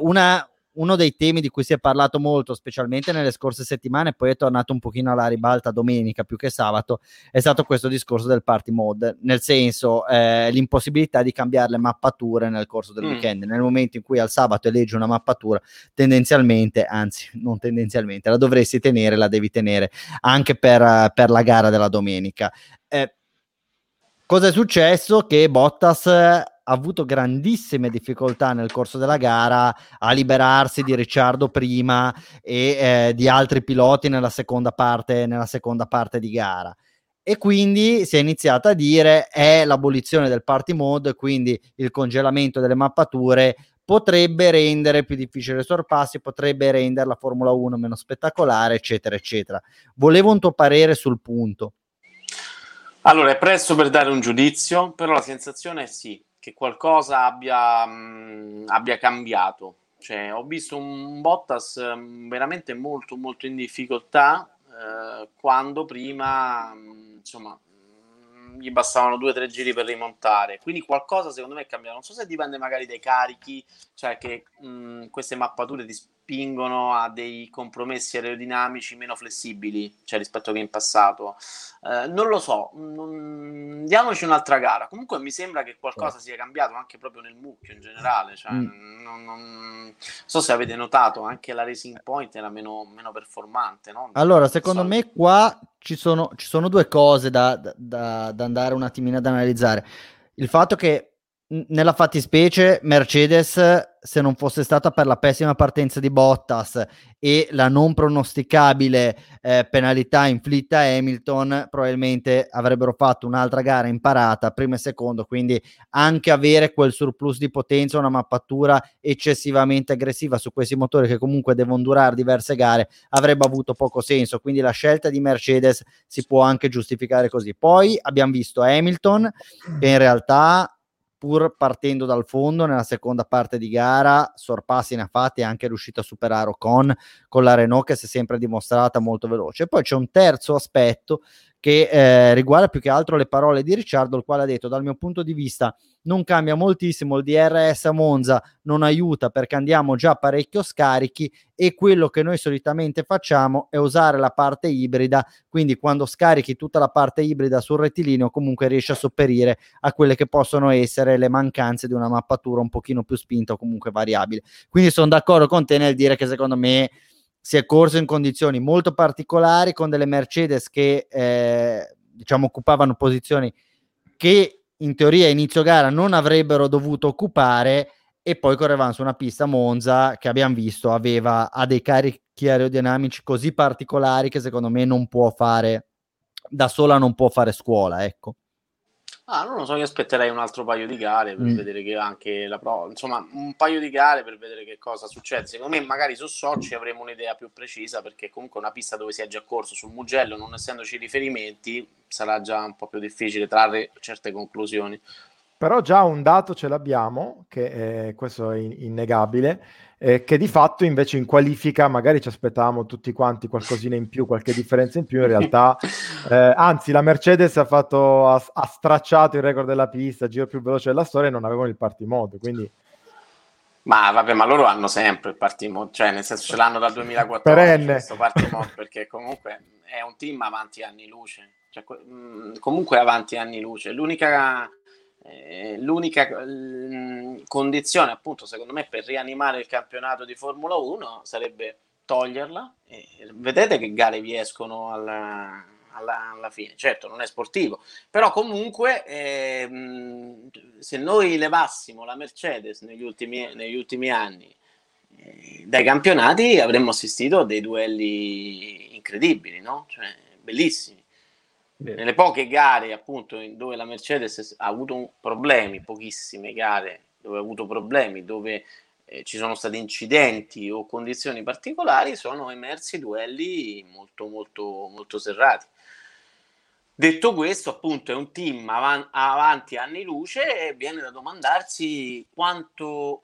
Speaker 1: una, uno dei temi di cui si è parlato molto, specialmente nelle scorse settimane, poi è tornato un pochino alla ribalta domenica più che sabato, è stato questo discorso del party mode, nel senso eh, l'impossibilità di cambiare le mappature nel corso del mm. weekend. Nel momento in cui al sabato eleggi una mappatura, tendenzialmente, anzi non tendenzialmente, la dovresti tenere, la devi tenere anche per, per la gara della domenica. Eh, cosa è successo? Che Bottas avuto grandissime difficoltà nel corso della gara a liberarsi di Ricciardo prima e eh, di altri piloti nella seconda, parte, nella seconda parte di gara e quindi si è iniziato a dire è l'abolizione del party mode, quindi il congelamento delle mappature potrebbe rendere più difficile i sorpassi, potrebbe rendere la Formula 1 meno spettacolare, eccetera, eccetera. Volevo un tuo parere sul punto.
Speaker 4: Allora, è presto per dare un giudizio, però la sensazione è sì, che qualcosa abbia, mh, abbia cambiato. Cioè, ho visto un Bottas mh, veramente molto molto in difficoltà eh, quando prima mh, insomma gli bastavano due o tre giri per rimontare. Quindi qualcosa secondo me è cambiato. Non so se dipende magari dai carichi, cioè che queste mappature ti spingono a dei compromessi aerodinamici meno flessibili, cioè rispetto che in passato. Eh, non lo so, non... diamoci un'altra gara. Comunque mi sembra che qualcosa sia cambiato anche proprio nel mucchio in generale. Cioè, mm. non, non... so se avete notato, anche la Racing Point era meno, meno performante. No?
Speaker 1: Allora, secondo so. me qua ci sono, ci sono due cose da, da, da andare un attimino ad analizzare. Il fatto che nella fattispecie Mercedes se non fosse stata per la pessima partenza di Bottas e la non pronosticabile eh, penalità inflitta a Hamilton probabilmente avrebbero fatto un'altra gara imparata primo e secondo quindi anche avere quel surplus di potenza una mappatura eccessivamente aggressiva su questi motori che comunque devono durare diverse gare avrebbe avuto poco senso. Quindi la scelta di Mercedes si può anche giustificare così. Poi abbiamo visto Hamilton che in realtà pur partendo dal fondo nella seconda parte di gara, sorpassi ne ha fatti e anche riuscito a superare Ocon con la Renault che si è sempre dimostrata molto veloce. Poi c'è un terzo aspetto che eh, riguarda più che altro le parole di Ricciardo, il quale ha detto dal mio punto di vista non cambia moltissimo, il DRS a Monza non aiuta perché andiamo già parecchio scarichi e quello che noi solitamente facciamo è usare la parte ibrida, quindi quando scarichi tutta la parte ibrida sul rettilineo comunque riesci a sopperire a quelle che possono essere le mancanze di una mappatura un pochino più spinta o comunque variabile. Quindi sono d'accordo con te nel dire che secondo me si è corso in condizioni molto particolari con delle Mercedes che eh, diciamo occupavano posizioni che in teoria a inizio gara non avrebbero dovuto occupare e poi correvano su una pista Monza che abbiamo visto aveva ha dei carichi aerodinamici così particolari che secondo me non può fare da sola non può fare scuola ecco
Speaker 4: Ah, non lo so, io aspetterei un altro paio di gare per mm. vedere che anche la prova, insomma, un paio di gare per vedere che cosa succede. Secondo me, magari su Sochi avremo un'idea più precisa perché comunque una pista dove si è già corso sul Mugello, non essendoci riferimenti, sarà già un po' più difficile trarre certe conclusioni.
Speaker 2: Però già un dato ce l'abbiamo, che è, questo è innegabile, eh, che di fatto invece in qualifica magari ci aspettavamo tutti quanti qualcosina in più, qualche differenza in più, in realtà eh, anzi la Mercedes ha, fatto, ha, ha, stracciato il record della pista, giro più veloce della storia e non avevano il party mode, quindi...
Speaker 4: Ma vabbè, ma loro hanno sempre il party mode, cioè nel senso ce l'hanno dal 2014
Speaker 2: Perenne.
Speaker 4: questo party mode perché comunque è un team avanti anni luce, cioè, mh, comunque avanti anni luce, l'unica eh, l'unica l- condizione, appunto, secondo me, per rianimare il campionato di Formula 1 sarebbe toglierla. E vedete che gare vi escono alla, alla, alla, fine. Certo, non è sportivo, però comunque eh, se noi levassimo la Mercedes negli ultimi, negli ultimi anni eh, dai campionati avremmo assistito a dei duelli incredibili, no? Cioè, bellissimi. Nelle poche gare appunto dove la Mercedes ha avuto problemi, pochissime gare dove ha avuto problemi, dove eh, ci sono stati incidenti o condizioni particolari, sono emersi duelli molto molto molto serrati. Detto questo, appunto, è un team avan- avanti anni luce e viene da domandarsi quanto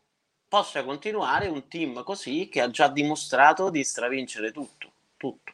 Speaker 4: possa continuare un team così che ha già dimostrato di stravincere tutto, tutto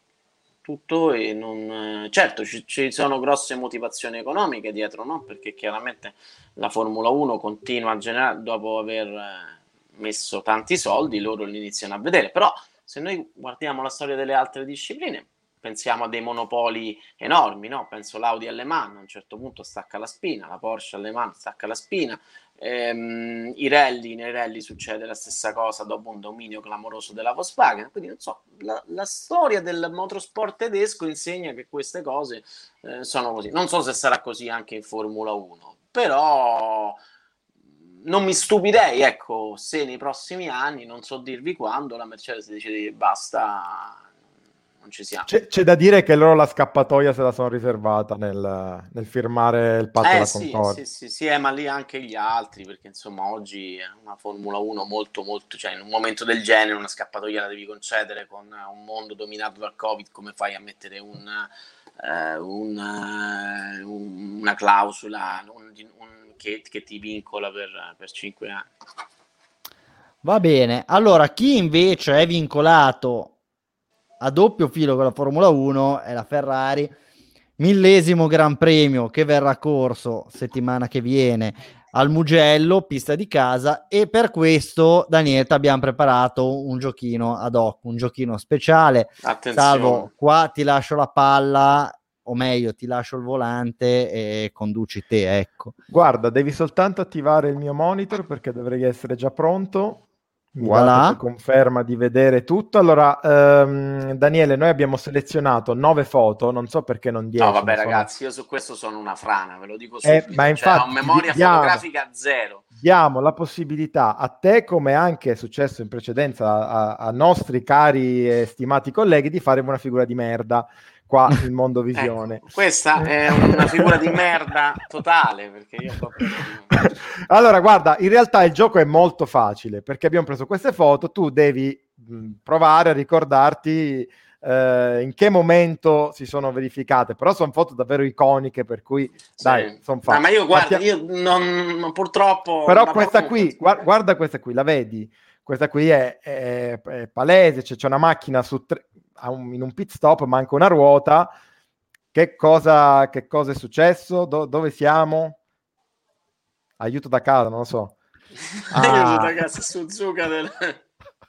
Speaker 4: tutto e non... Certo, ci, ci, sono grosse motivazioni economiche dietro, no? Perché chiaramente la Formula 1 continua a generare, dopo aver eh, messo tanti soldi, loro li iniziano a vedere. Però se noi guardiamo la storia delle altre discipline, pensiamo a dei monopoli enormi, no? Penso l'Audi Alemanno, a un certo punto stacca la spina, la Porsche Alemanno stacca la spina, ehm, i rally, nei rally succede la stessa cosa dopo un dominio clamoroso della Volkswagen, quindi non so, la, la storia del motorsport tedesco insegna che queste cose eh, sono così, non so se sarà così anche in Formula 1, però non mi stupirei, ecco, se nei prossimi anni, non so dirvi quando, la Mercedes decide basta non ci siamo.
Speaker 2: C'è, c'è, da dire che loro la scappatoia se la sono riservata nel, nel firmare il patto
Speaker 4: eh,
Speaker 2: della
Speaker 4: sì,
Speaker 2: Concordia.
Speaker 4: Sì, sì, sì, eh, ma lì anche gli altri, perché insomma oggi è una Formula 1 molto, molto, cioè in un momento del genere una scappatoia la devi concedere con un mondo dominato dal Covid, come fai a mettere un, eh, un, uh, una clausola un, che, che, ti vincola per, per 5 anni?
Speaker 1: Va bene, allora chi invece è vincolato a doppio filo con la Formula 1 è la Ferrari. Millesimo Gran Premio che verrà corso settimana che viene al Mugello, pista di casa, e per questo, Daniele, abbiamo preparato un giochino ad hoc, un giochino speciale.
Speaker 4: Attenzione.
Speaker 1: Salvo, qua ti lascio la palla, o meglio, ti lascio il volante e conduci te, ecco.
Speaker 2: Guarda, devi soltanto attivare il mio monitor perché dovrei essere già pronto
Speaker 1: voilà.
Speaker 2: conferma di vedere tutto. Allora, ehm, Daniele, noi abbiamo selezionato nove foto, non so perché non dieci.
Speaker 4: No, vabbè,
Speaker 2: sono...
Speaker 4: ragazzi, io su questo sono una frana, ve lo dico subito.
Speaker 2: Eh, ma infatti,
Speaker 4: cioè, ho memoria diamo, fotografica zero.
Speaker 2: Diamo la possibilità a te, come anche è successo in precedenza a, a nostri cari e stimati colleghi, di fare una figura di merda qua in Mondo ecco, Visione.
Speaker 4: Ecco, questa è una figura di merda totale. Perché io
Speaker 2: allora, guarda, in realtà il gioco è molto facile perché abbiamo preso queste foto. Tu devi mh, provare a ricordarti eh, in che momento si sono verificate, però sono foto davvero iconiche, per cui sì. dai, sono fatte.
Speaker 4: Ah, ma io guarda, io non, purtroppo...
Speaker 2: Però questa qui, guarda, guarda, questa qui, la vedi? Questa qui è, è, è palese, cioè c'è una macchina su tre, un, in un pit stop manca una ruota. Che cosa, che cosa è successo? Do, dove siamo? Aiuto da casa, non lo so.
Speaker 4: Ah. Aiuto da casa, Suzuka del...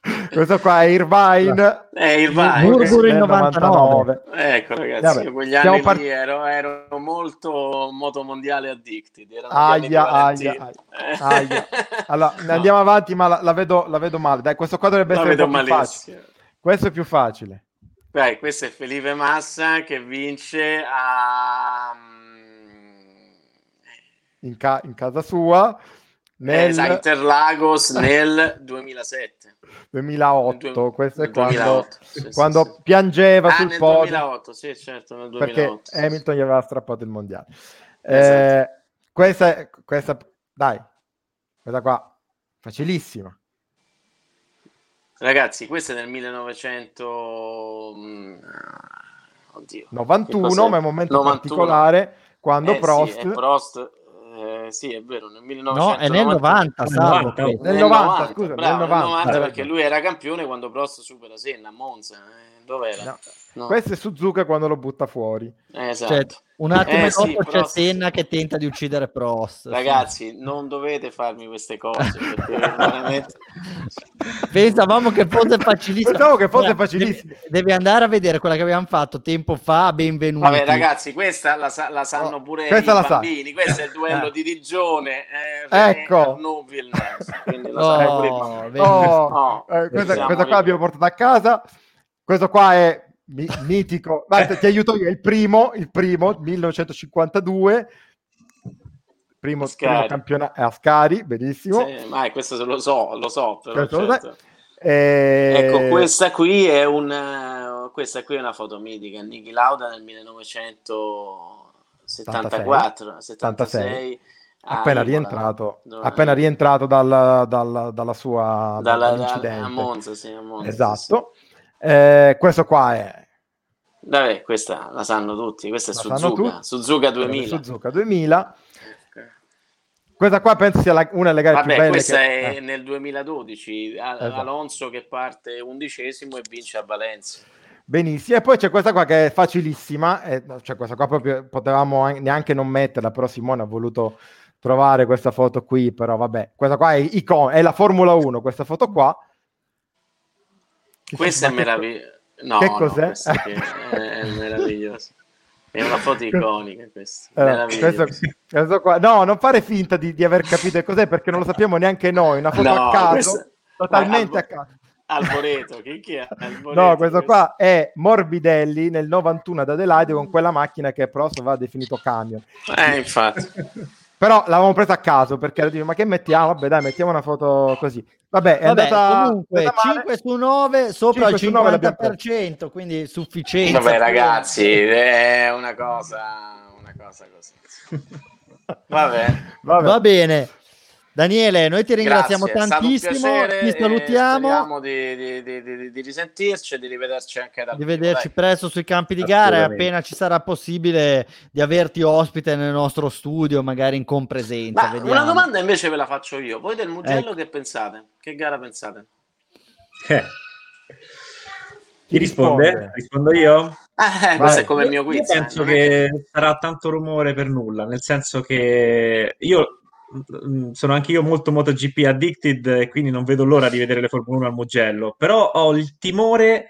Speaker 2: Questo qua è Irvine.
Speaker 4: È Irvine.
Speaker 1: Burgur 99.
Speaker 4: 99. Ecco ragazzi, Vabbè, quegli anni part... ero, ero, molto moto mondiale addicted.
Speaker 2: Aia, aia, aia, Allora, no. andiamo avanti, ma la, la, vedo, la, vedo, male. Dai, questo qua dovrebbe la essere un po' più facile. Questo è più facile.
Speaker 4: Beh, questo è Felipe Massa che vince a...
Speaker 2: in, ca- in casa sua
Speaker 4: nel... Eh, Interlagos nel 2007.
Speaker 2: 2008, du- questo è quando, 2008, sì, quando sì, piangeva
Speaker 4: ah,
Speaker 2: sul
Speaker 4: nel
Speaker 2: podio.
Speaker 4: 2008, sì, certo, nel 2008.
Speaker 2: Perché Hamilton gli aveva strappato il mondiale. Esatto. Eh, questa, questa, dai, questa qua, facilissima.
Speaker 4: Ragazzi, questo è nel 1900... Mm,
Speaker 2: oddio. 91, ma è un momento 91. particolare quando
Speaker 4: eh,
Speaker 2: Prost...
Speaker 4: Prost eh, sì, è vero, nel 1990.
Speaker 1: No, è nel 90, salvo,
Speaker 2: nel 90, nel 90 scusa, bravo, nel 90,
Speaker 4: 90 perché lui era campione quando Prost supera Senna a Monza. Eh. Dov'era? No.
Speaker 2: No. Questo è Suzuka quando lo butta fuori.
Speaker 4: Eh, esatto. Cioè,
Speaker 1: un attimo eh, sì, c'è Senna che tenta di uccidere Prost.
Speaker 4: Ragazzi, sì. non dovete farmi queste cose veramente...
Speaker 1: Pensavamo che fosse facilissimo.
Speaker 2: Pensavo che fosse facilissimo.
Speaker 1: Devi, devi, andare a vedere quella che abbiamo fatto tempo fa. Benvenuti.
Speaker 4: Vabbè, ragazzi, questa la, la sanno oh, pure oh, i bambini. Sa. Questo è il duello di Digione.
Speaker 2: Eh, ecco. No, quindi lo oh, oh, oh, eh, questa, questa qua l'abbiamo portata a casa. Questo qua è mi- mitico. Vai, ti aiuto io. Il primo, il primo, 1952. Primo, primo campionato è Ascari, benissimo.
Speaker 4: Sì, ma questo lo so, lo so. Però, certo. e... Ecco, questa qui è una, questa qui è una foto mitica. Niki Lauda nel 1974, 76.
Speaker 2: appena ah, rientrato, dove... appena rientrato dal, dal, dalla sua
Speaker 4: dalla, dall'incidente. Da, a Monza, sì, a Monza,
Speaker 2: esatto. Sì. Eh, questo qua è.
Speaker 4: Vabbè, questa la sanno tutti. Questa è la Suzuka. Suzuka 2000.
Speaker 2: Suzuka 2000. Questa qua penso sia la, una delle gare
Speaker 4: Vabbè,
Speaker 2: più belle.
Speaker 4: Questa
Speaker 2: che...
Speaker 4: è eh. nel 2012. Esatto. Alonso che parte undicesimo e vince a Valencia.
Speaker 2: Benissimo, e poi c'è questa qua che è facilissima, e, cioè questa qua proprio potevamo neanche non metterla, però Simone ha voluto trovare questa foto qui, però vabbè, questa qua è, icon- è la Formula 1, questa foto qua,
Speaker 4: questa è meravigliosa. No,
Speaker 2: che cos'è?
Speaker 4: No, è, è meraviglioso. È una foto iconica questa. Allora, questo,
Speaker 2: questo qua. No, non fare finta di, di, aver capito cos'è perché non lo sappiamo neanche noi. Una foto no, a caso, questa... totalmente Albo... a caso.
Speaker 4: Alboreto, chi, chi è? Alboreto,
Speaker 2: no, questo, questo qua è Morbidelli nel 91 ad Adelaide con quella macchina che Prost va definito camion.
Speaker 4: Eh, infatti.
Speaker 2: Però l'avevamo presa a caso perché dico, ma che mettiamo? Vabbè, dai, mettiamo una foto così. Vabbè, è
Speaker 1: Vabbè,
Speaker 2: andata,
Speaker 1: comunque 5 su 9 sopra 5 il 50%, quindi sufficiente.
Speaker 4: Vabbè, ragazzi, è una cosa, una cosa così. Vabbè.
Speaker 1: Vabbè. Va bene. Daniele, noi ti ringraziamo Grazie, tantissimo, ti salutiamo.
Speaker 4: Speriamo di, di, di, di, risentirci e di rivederci anche da
Speaker 1: Di vederci dai. presto sui campi di gara appena ci sarà possibile di averti ospite nel nostro studio, magari in compresenza.
Speaker 4: Una domanda invece ve la faccio io. Voi del Mugello ecco. che pensate? Che gara pensate?
Speaker 3: Eh. Chi risponde? Rispondo io?
Speaker 4: Eh, questo è come il mio quiz.
Speaker 3: Io penso eh, che sarà tanto rumore per nulla, nel senso che io sono anche io molto MotoGP addicted e quindi non vedo l'ora di vedere le Formule 1 al Mugello, però ho il timore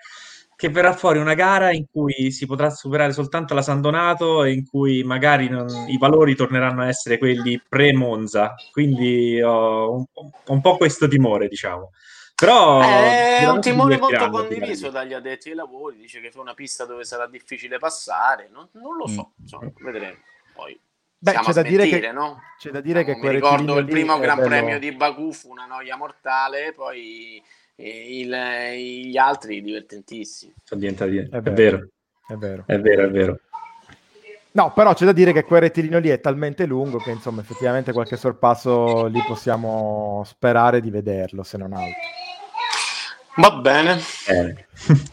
Speaker 3: che verrà fuori una gara in cui si potrà superare soltanto la San Donato e in cui magari non, i valori torneranno a essere quelli pre-Monza, quindi ho un, un po' questo timore, diciamo. Però
Speaker 4: eh, è un timore molto condiviso dagli addetti ai lavori, dice che fa una pista dove sarà difficile passare, non, non lo so, mm. insomma, vedremo. Poi Beh, c'è da, dire che,
Speaker 2: no? c'è da dire che
Speaker 4: mi ricordo il primo Gran bello... Premio di Baku fu una noia mortale, poi eh, il, gli altri divertentissimi.
Speaker 3: Sono diventati... È, è vero. È vero. È vero, è vero.
Speaker 2: No, però c'è da dire che quel rettilineo lì è talmente lungo che insomma effettivamente qualche sorpasso lì possiamo sperare di vederlo, se non altro.
Speaker 4: Va bene.
Speaker 1: Eh.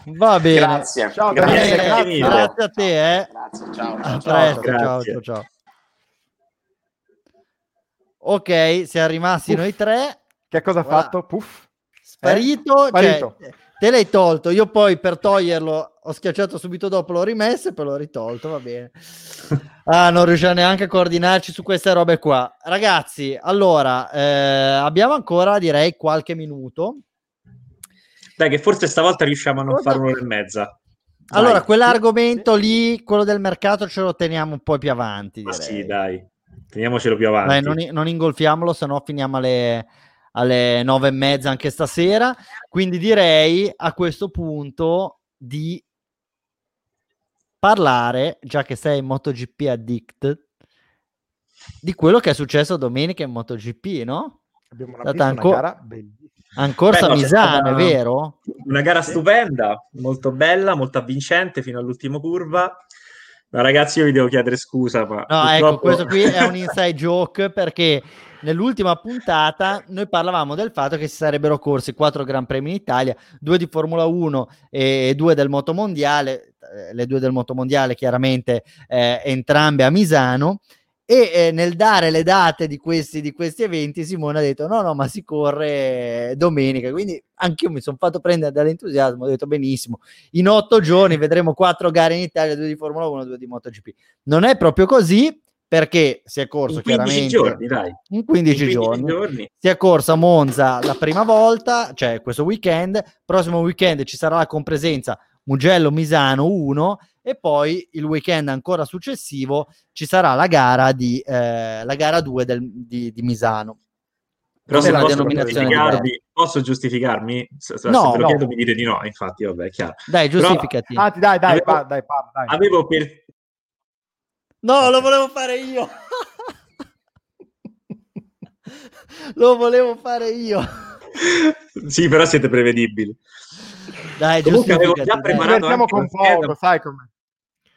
Speaker 1: Va bene.
Speaker 4: Grazie.
Speaker 1: Ciao, grazie, grazie, grazie a te. Eh.
Speaker 4: Grazie, ciao.
Speaker 1: A presto, ciao, ciao, ciao. Ok, siamo rimasti Puff. noi tre.
Speaker 2: Che cosa ha fatto? Puff.
Speaker 1: Sparito, eh? Sparito. Cioè, te l'hai tolto. Io poi per toglierlo ho schiacciato subito dopo, l'ho rimesso e poi l'ho ritolto. Va bene. ah, non riusciamo neanche a coordinarci su queste robe qua. Ragazzi, allora eh, abbiamo ancora direi qualche minuto.
Speaker 3: Dai, che forse stavolta riusciamo a non fare un'ora e mezza.
Speaker 1: Dai. Allora, quell'argomento lì, quello del mercato, ce lo teniamo un po' più avanti.
Speaker 3: Direi. sì, dai. Teniamocelo più avanti.
Speaker 1: Dai, non, non, ingolfiamolo, se no finiamo alle, alle nove e mezza anche stasera. Quindi direi a questo punto di parlare, già che sei MotoGP addict, di quello che è successo domenica in MotoGP, no?
Speaker 2: Abbiamo una, Stata anco- una gara bellissima.
Speaker 1: Ancora Beh, no, Misano, è vero?
Speaker 3: Una gara stupenda, molto bella, molto avvincente fino all'ultima curva. No, ragazzi, io vi devo chiedere scusa, ma...
Speaker 1: No, ecco, purtroppo... ecco, questo qui è un inside joke perché nell'ultima puntata noi parlavamo del fatto che si sarebbero corsi quattro Gran Premi in Italia, due di Formula 1 e due del Motomondiale, eh, le due del Motomondiale chiaramente eh, entrambe a Misano, e eh, nel dare le date di questi, di questi eventi Simone ha detto no no ma si corre domenica. Quindi anche io mi sono fatto prendere dall'entusiasmo ho detto benissimo in otto giorni vedremo quattro gare in Italia due di Formula 1 due di MotoGP. Non è proprio così perché si è corso in 15
Speaker 3: giorni dai.
Speaker 1: in 15, in 15 giorni. giorni. Si è corsa a Monza la prima volta cioè questo weekend. Prossimo weekend ci sarà la compresenza Mugello Misano 1 e poi il weekend ancora successivo ci sarà la gara di eh, la gara 2 del, di, di Misano.
Speaker 3: Però se la posso, giustificarmi, posso giustificarmi? Se, se no, no. chiedo mi dite di no, infatti, vabbè, è chiaro.
Speaker 1: Dai, giustificati.
Speaker 2: Però, ah, dai, dai, avevo, pa, dai, pa,
Speaker 3: dai. Avevo per...
Speaker 1: No, lo volevo fare io. lo volevo fare io.
Speaker 3: sì, però siete prevedibili.
Speaker 1: Dai, Comunque
Speaker 3: avevo già preparato
Speaker 2: con poco, sai come.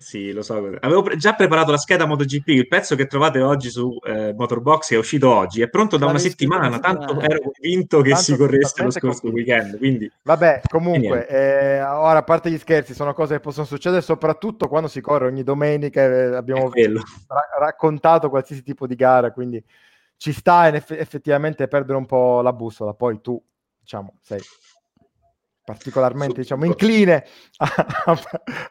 Speaker 3: Sì, lo so. Avevo già preparato la scheda MotoGP, il pezzo che trovate oggi su eh, Motorbox è uscito oggi, è pronto da una settimana, tanto ero convinto che tanto si corresse lo scorso convinto. weekend. Quindi...
Speaker 2: Vabbè, comunque, eh, ora a parte gli scherzi, sono cose che possono succedere soprattutto quando si corre ogni domenica, eh, abbiamo ra- raccontato qualsiasi tipo di gara, quindi ci sta eff- effettivamente perdere un po' la bussola, poi tu, diciamo, sei particolarmente diciamo, incline a, a,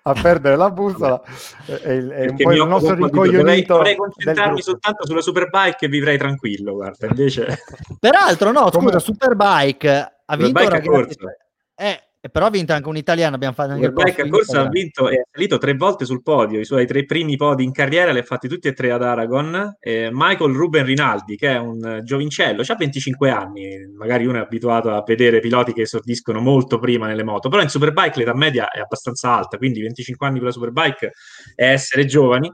Speaker 2: a, perdere la bussola è, è un po' il nostro rincoglionito
Speaker 3: vorrei, concentrarmi soltanto sulla Superbike e vivrei tranquillo guarda invece
Speaker 1: peraltro no scusa Superbike ha vinto ragazzi eh, e però ha vinto anche un italiano. Abbiamo fatto anche
Speaker 3: il corsa ha vinto e è salito tre volte sul podio. I suoi tre primi podi in carriera li ha fatti tutti e tre ad Aragon. Eh, Michael Ruben Rinaldi, che è un giovincello, ha 25 anni. Magari uno è abituato a vedere piloti che esordiscono molto prima nelle moto, però in Superbike l'età media è abbastanza alta. Quindi 25 anni per la Superbike è essere giovani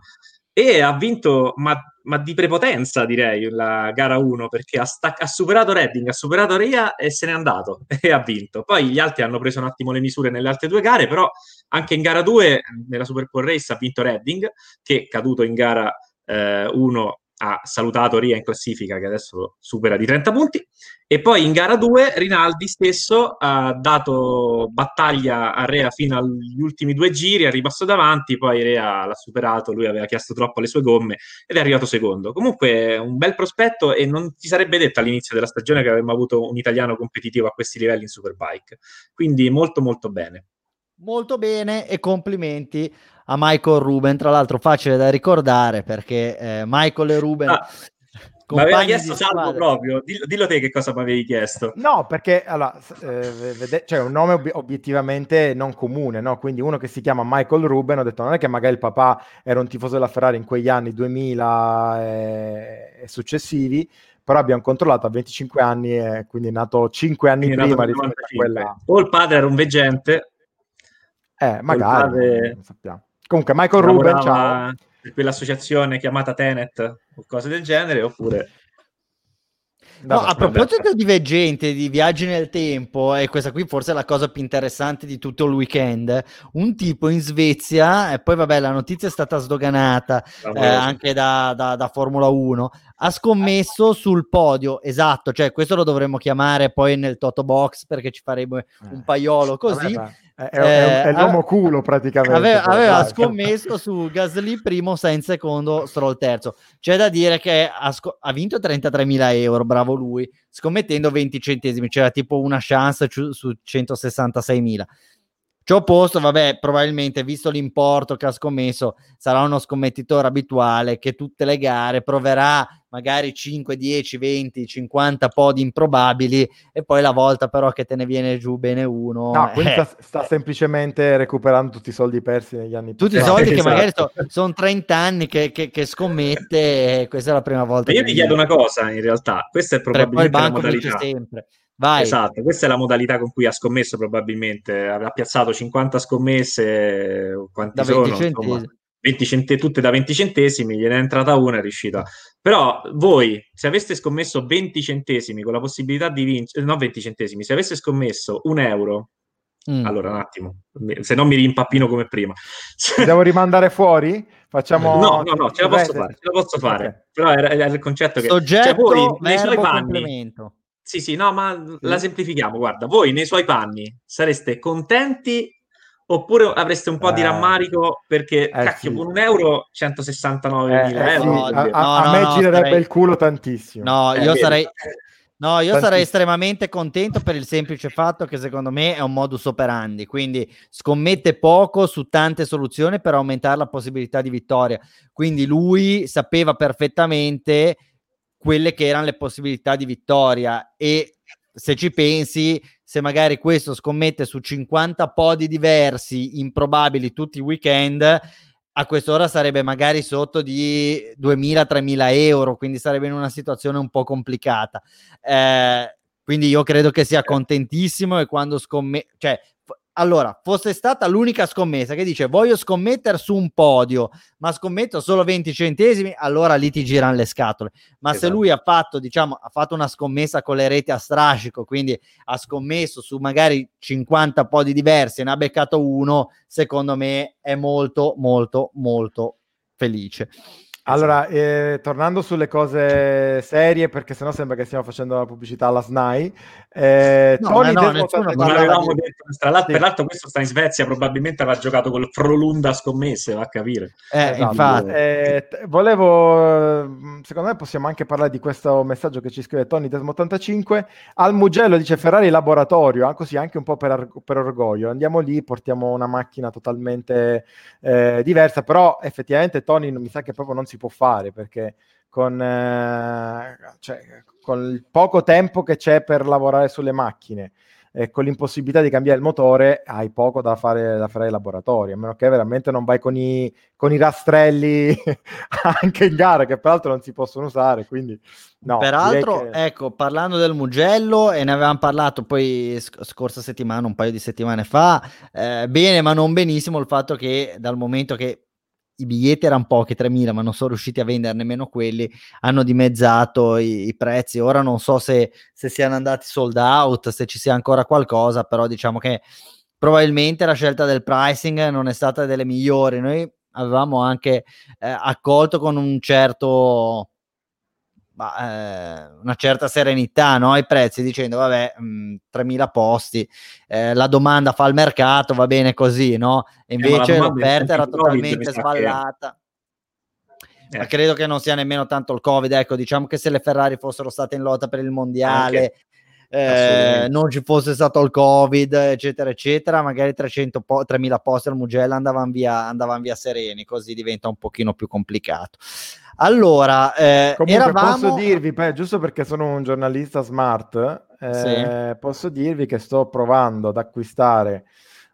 Speaker 3: e ha vinto, ma, ma, di prepotenza direi, la gara 1 perché ha, stac- ha, superato Redding, ha superato Ria e se n'è andato e ha vinto. Poi gli altri hanno preso un attimo le misure nelle altre due gare, però anche in gara 2 nella Super Bowl Race ha vinto Redding che caduto in gara 1 eh, ha salutato Ria in classifica che adesso supera di 30 punti e poi in gara 2 Rinaldi stesso ha dato battaglia a Rea fino agli ultimi due giri, è rimasto davanti, poi Rea l'ha superato, lui aveva chiesto troppo alle sue gomme ed è arrivato secondo. Comunque un bel prospetto e non ti sarebbe detto all'inizio della stagione che avremmo avuto un italiano competitivo a questi livelli in Superbike. Quindi molto molto bene.
Speaker 1: Molto bene e complimenti a Michael Ruben, tra l'altro facile da ricordare perché eh, Michael e Ruben... Ah.
Speaker 3: Mi aveva chiesto Salvo proprio, dillo, dillo, te che cosa mi avevi chiesto.
Speaker 2: No, perché allora, eh, vede, cioè, un nome ob- obiettivamente non comune, no? quindi uno che si chiama Michael Ruben, ho detto non è che magari il papà era un tifoso della Ferrari in quegli anni 2000 e, e successivi, però abbiamo controllato a 25 anni e quindi è nato 5 anni quindi prima rispetto a quella.
Speaker 3: O il padre era un veggente.
Speaker 2: Eh, magari, padre... non sappiamo. Comunque, Michael Ruben, ciao.
Speaker 3: Per quell'associazione chiamata Tenet o cose del genere, oppure...
Speaker 1: No, a proposito di veggente, di viaggi nel tempo, e questa qui forse è la cosa più interessante di tutto il weekend, un tipo in Svezia, e poi vabbè la notizia è stata sdoganata eh, anche da, da, da, Formula 1, ha scommesso sul podio, esatto, cioè questo lo dovremmo chiamare poi nel Toto Box perché ci faremo un eh. paiolo così. Vabbè,
Speaker 2: è, è, è, l'uomo culo praticamente.
Speaker 1: Aveva, aveva scommesso su Gasly primo, Sainz secondo, Stroll terzo. C'è da dire che ha, sc- ha vinto 33.000 euro, bravo lui, scommettendo 20 centesimi, c'era tipo una chance su 166.000. Ci ho posto, vabbè, probabilmente visto l'importo che ha scommesso, sarà uno scommettitore abituale che tutte le gare proverà magari 5, 10, 20, 50 podi improbabili e poi la volta però che te ne viene giù bene uno.
Speaker 2: No, quindi eh. sta, sta, semplicemente recuperando tutti i soldi persi negli anni
Speaker 1: passati. Tutti i soldi esatto. che magari so, sono 30 anni che, che, che, scommette e questa è la prima volta.
Speaker 3: Ma io mi chiedo una cosa in realtà, questa è probabilmente
Speaker 1: poi il banco la modalità. sempre. Vai.
Speaker 3: Esatto, questa è la modalità con cui ha scommesso probabilmente, ha piazzato 50 scommesse, quanti da sono? 20 Insomma, 20 cent- tutte da 20 centesimi, gliene è entrata una, è riuscita. Però voi, se aveste scommesso 20 centesimi con la possibilità di vincere, no 20 centesimi, se aveste scommesso un euro, mm. allora un attimo, se no mi rimpappino come prima.
Speaker 2: Devo rimandare fuori? Facciamo...
Speaker 3: No, no, no, ce la posso fare, ce la posso fare. Okay. Però era, era, il concetto che...
Speaker 1: Soggetto, cioè voi, nei suoi panni...
Speaker 3: Sì, sì, no, ma la semplifichiamo. Guarda, voi nei suoi panni sareste contenti oppure avreste un po' eh, di rammarico perché eh, cacchio sì. con un euro 169 mila
Speaker 2: eh, euro. Sì. A, a, a, me no, girerebbe sarei... il culo tantissimo.
Speaker 1: No, io sarei, No, io sarei estremamente contento per il semplice fatto che secondo me è un modus operandi, quindi scommette poco su tante soluzioni per aumentare la possibilità di vittoria. Quindi lui sapeva perfettamente quelle che erano le possibilità di vittoria e se ci pensi, se magari questo scommette su 50 podi diversi, improbabili tutti i weekend, a quest'ora sarebbe magari sotto di 2.000-3.000 euro, quindi sarebbe in una situazione un po' complicata. Eh, quindi io credo che sia contentissimo e quando scommette, cioè allora, fosse stata l'unica scommessa che dice voglio scommettere su un podio, ma scommetto solo 20 centesimi, allora lì ti girano le scatole. Ma esatto. se lui ha fatto, diciamo, ha fatto una scommessa con le reti a strascico, quindi ha scommesso su magari 50 podi diversi e ne ha beccato uno, secondo me è molto, molto, molto felice.
Speaker 2: Allora, eh, tornando sulle cose serie, perché sennò sembra che stiamo facendo la pubblicità alla SNAI. Eh,
Speaker 3: no, Tony no, nessuno non avevamo di... detto, tra l'altro, sì. per l'altro questo sta in Svezia, probabilmente aveva giocato col Frolunda scommesse, va a capire.
Speaker 2: Eh, esatto. infatti. Eh, volevo, mm, secondo me possiamo anche parlare di questo messaggio che ci scrive Tony Desmo85. Al Mugello dice Ferrari laboratorio, ah, così anche un po' per, per, orgoglio. Andiamo lì, portiamo una macchina totalmente eh, diversa, però effettivamente Tony mi sa che proprio non si può fare perché con, eh, cioè, con il poco tempo che c'è per lavorare sulle macchine e con l'impossibilità di cambiare il motore hai poco da fare, da fare ai laboratori, a meno che veramente non vai con i, con i rastrelli anche in gara, che peraltro non si possono usare. Quindi, no,
Speaker 1: peraltro, che... ecco, parlando del Mugello, e ne avevamo parlato poi sc- scorsa settimana, un paio di settimane fa, eh, bene ma non benissimo il fatto che dal momento che i biglietti erano pochi, 3.000, ma non sono riusciti a vendere nemmeno quelli, hanno dimezzato i, i prezzi. Ora non so se, se, siano andati sold out, se ci sia ancora qualcosa, però diciamo che probabilmente la scelta del pricing non è stata delle migliori. Noi avevamo anche eh, accolto con un certo ma, eh, una certa serenità no? ai prezzi dicendo vabbè mh, 3.000 posti eh, la domanda fa il mercato va bene così no? e eh, invece eh, l'offerta era totalmente sballata ma credo che non sia nemmeno tanto il covid ecco diciamo che se le Ferrari fossero state in lotta per il mondiale eh, non ci fosse stato il covid eccetera eccetera magari 300 po- 3000 posti al Mugello andavano via, andavan via sereni così diventa un pochino più complicato allora, eh,
Speaker 2: Comunque eravamo... posso dirvi, beh, giusto perché sono un giornalista smart, eh, sì. posso dirvi che sto provando ad acquistare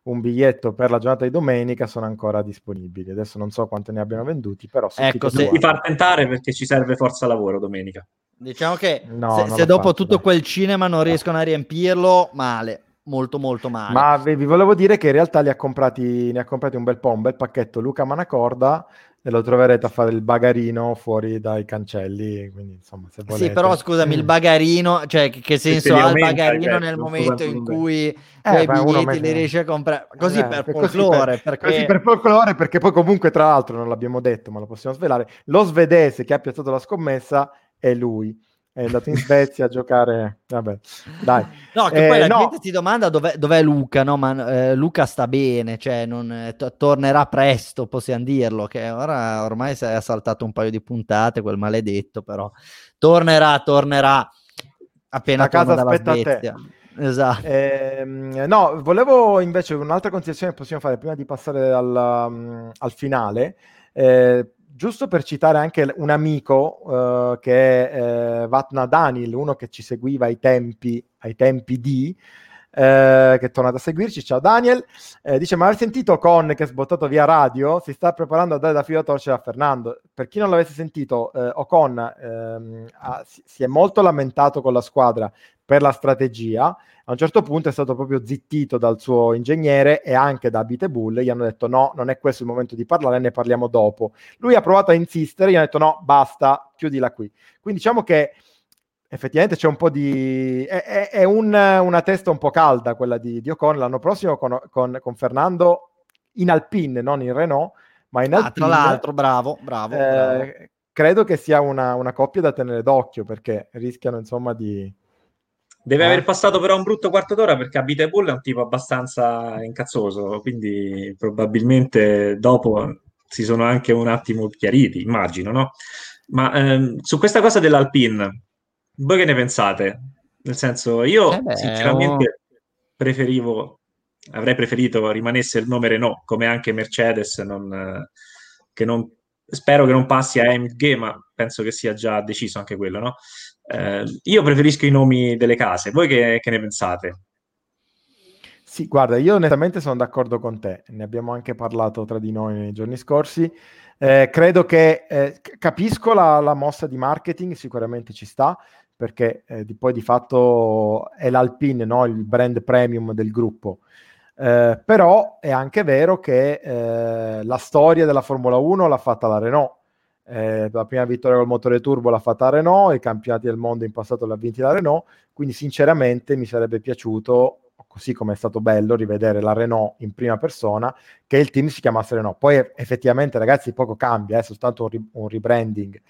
Speaker 2: un biglietto per la giornata di domenica, sono ancora disponibili. Adesso non so quanto ne abbiano venduti, però...
Speaker 3: Ecco, se ti far tentare perché ci serve forza lavoro domenica.
Speaker 1: Diciamo che no, se, se dopo faccio, tutto quel cinema non riescono a riempirlo, male molto molto male.
Speaker 2: Ma vi, vi, volevo dire che in realtà li ha comprati, ne ha comprati un bel po', un bel pacchetto Luca Manacorda e lo troverete a fare il bagarino fuori dai cancelli. Quindi, insomma, se volete...
Speaker 1: Sì, però scusami, il bagarino, cioè che senso ha il bagarino nel momento in cui eh, i biglietti li riesci a comprare? Così eh, per folklore.
Speaker 2: Così per, perché... così per folklore, perché poi comunque tra l'altro non l'abbiamo detto, ma lo possiamo svelare, lo svedese che ha piazzato la scommessa è lui è andato in Svezia a giocare. Vabbè, dai.
Speaker 1: No, che eh, poi la no. gente ti domanda dov'è, dov'è Luca, no? Ma eh, Luca sta bene, cioè non, eh, t- tornerà presto, possiamo dirlo, che ora ormai si è saltato un paio di puntate, quel maledetto, però tornerà, tornerà appena a casa aspetta Svezia. Esatto.
Speaker 2: Eh, no, volevo invece un'altra considerazione che possiamo fare prima di passare al, um, al finale. Eh, giusto per citare anche un amico uh, che è uh, Vatna Daniel, uno che ci seguiva ai tempi, ai tempi di, uh, che è tornato a seguirci, ciao Daniel, eh, dice ma hai sentito Con che è sbottato via radio? Si sta preparando a dare da filo a torcere a Fernando. Per chi non l'avesse sentito, Ocon ehm, si, si è molto lamentato con la squadra per la strategia, a un certo punto è stato proprio zittito dal suo ingegnere e anche da Bull, gli hanno detto no, non è questo il momento di parlare, ne parliamo dopo. Lui ha provato a insistere, gli hanno detto no, basta, chiudila qui. Quindi diciamo che effettivamente c'è un po' di... è, è, è un, una testa un po' calda quella di, di Ocon l'anno prossimo con, con, con, Fernando in Alpine, non in Renault, ma in ah, Alpine.
Speaker 1: Tra l'altro, bravo, bravo. Eh, bravo.
Speaker 2: Credo che sia una, una coppia da tenere d'occhio perché rischiano insomma di
Speaker 3: Deve eh. aver passato però un brutto quarto d'ora perché Abita Bull è un tipo abbastanza incazzoso, quindi probabilmente dopo si sono anche un attimo chiariti, immagino, no? Ma ehm, su questa cosa dell'Alpine, voi che ne pensate? Nel senso, io eh beh, sinceramente oh. preferivo, avrei preferito rimanesse il nome Renault, come anche Mercedes, non, che non, spero che non passi a AMG, ma penso che sia già deciso anche quello, no? Eh, io preferisco i nomi delle case, voi che, che ne pensate?
Speaker 2: Sì, guarda, io onestamente sono d'accordo con te, ne abbiamo anche parlato tra di noi nei giorni scorsi. Eh, credo che eh, capisco la, la, mossa di marketing, sicuramente ci sta, perché eh, di, poi di fatto è l'Alpine, no? il brand premium del gruppo. Eh, però è anche vero che eh, la storia della Formula 1 l'ha fatta la Renault. Eh, la prima vittoria col motore turbo l'ha fatta Renault, i campionati del mondo in passato l'ha vinti la Renault, quindi sinceramente mi sarebbe piaciuto così come è stato bello rivedere la Renault in prima persona, che il team si chiamasse Renault. Poi effettivamente, ragazzi, poco cambia, è soltanto un, ri- un rebranding.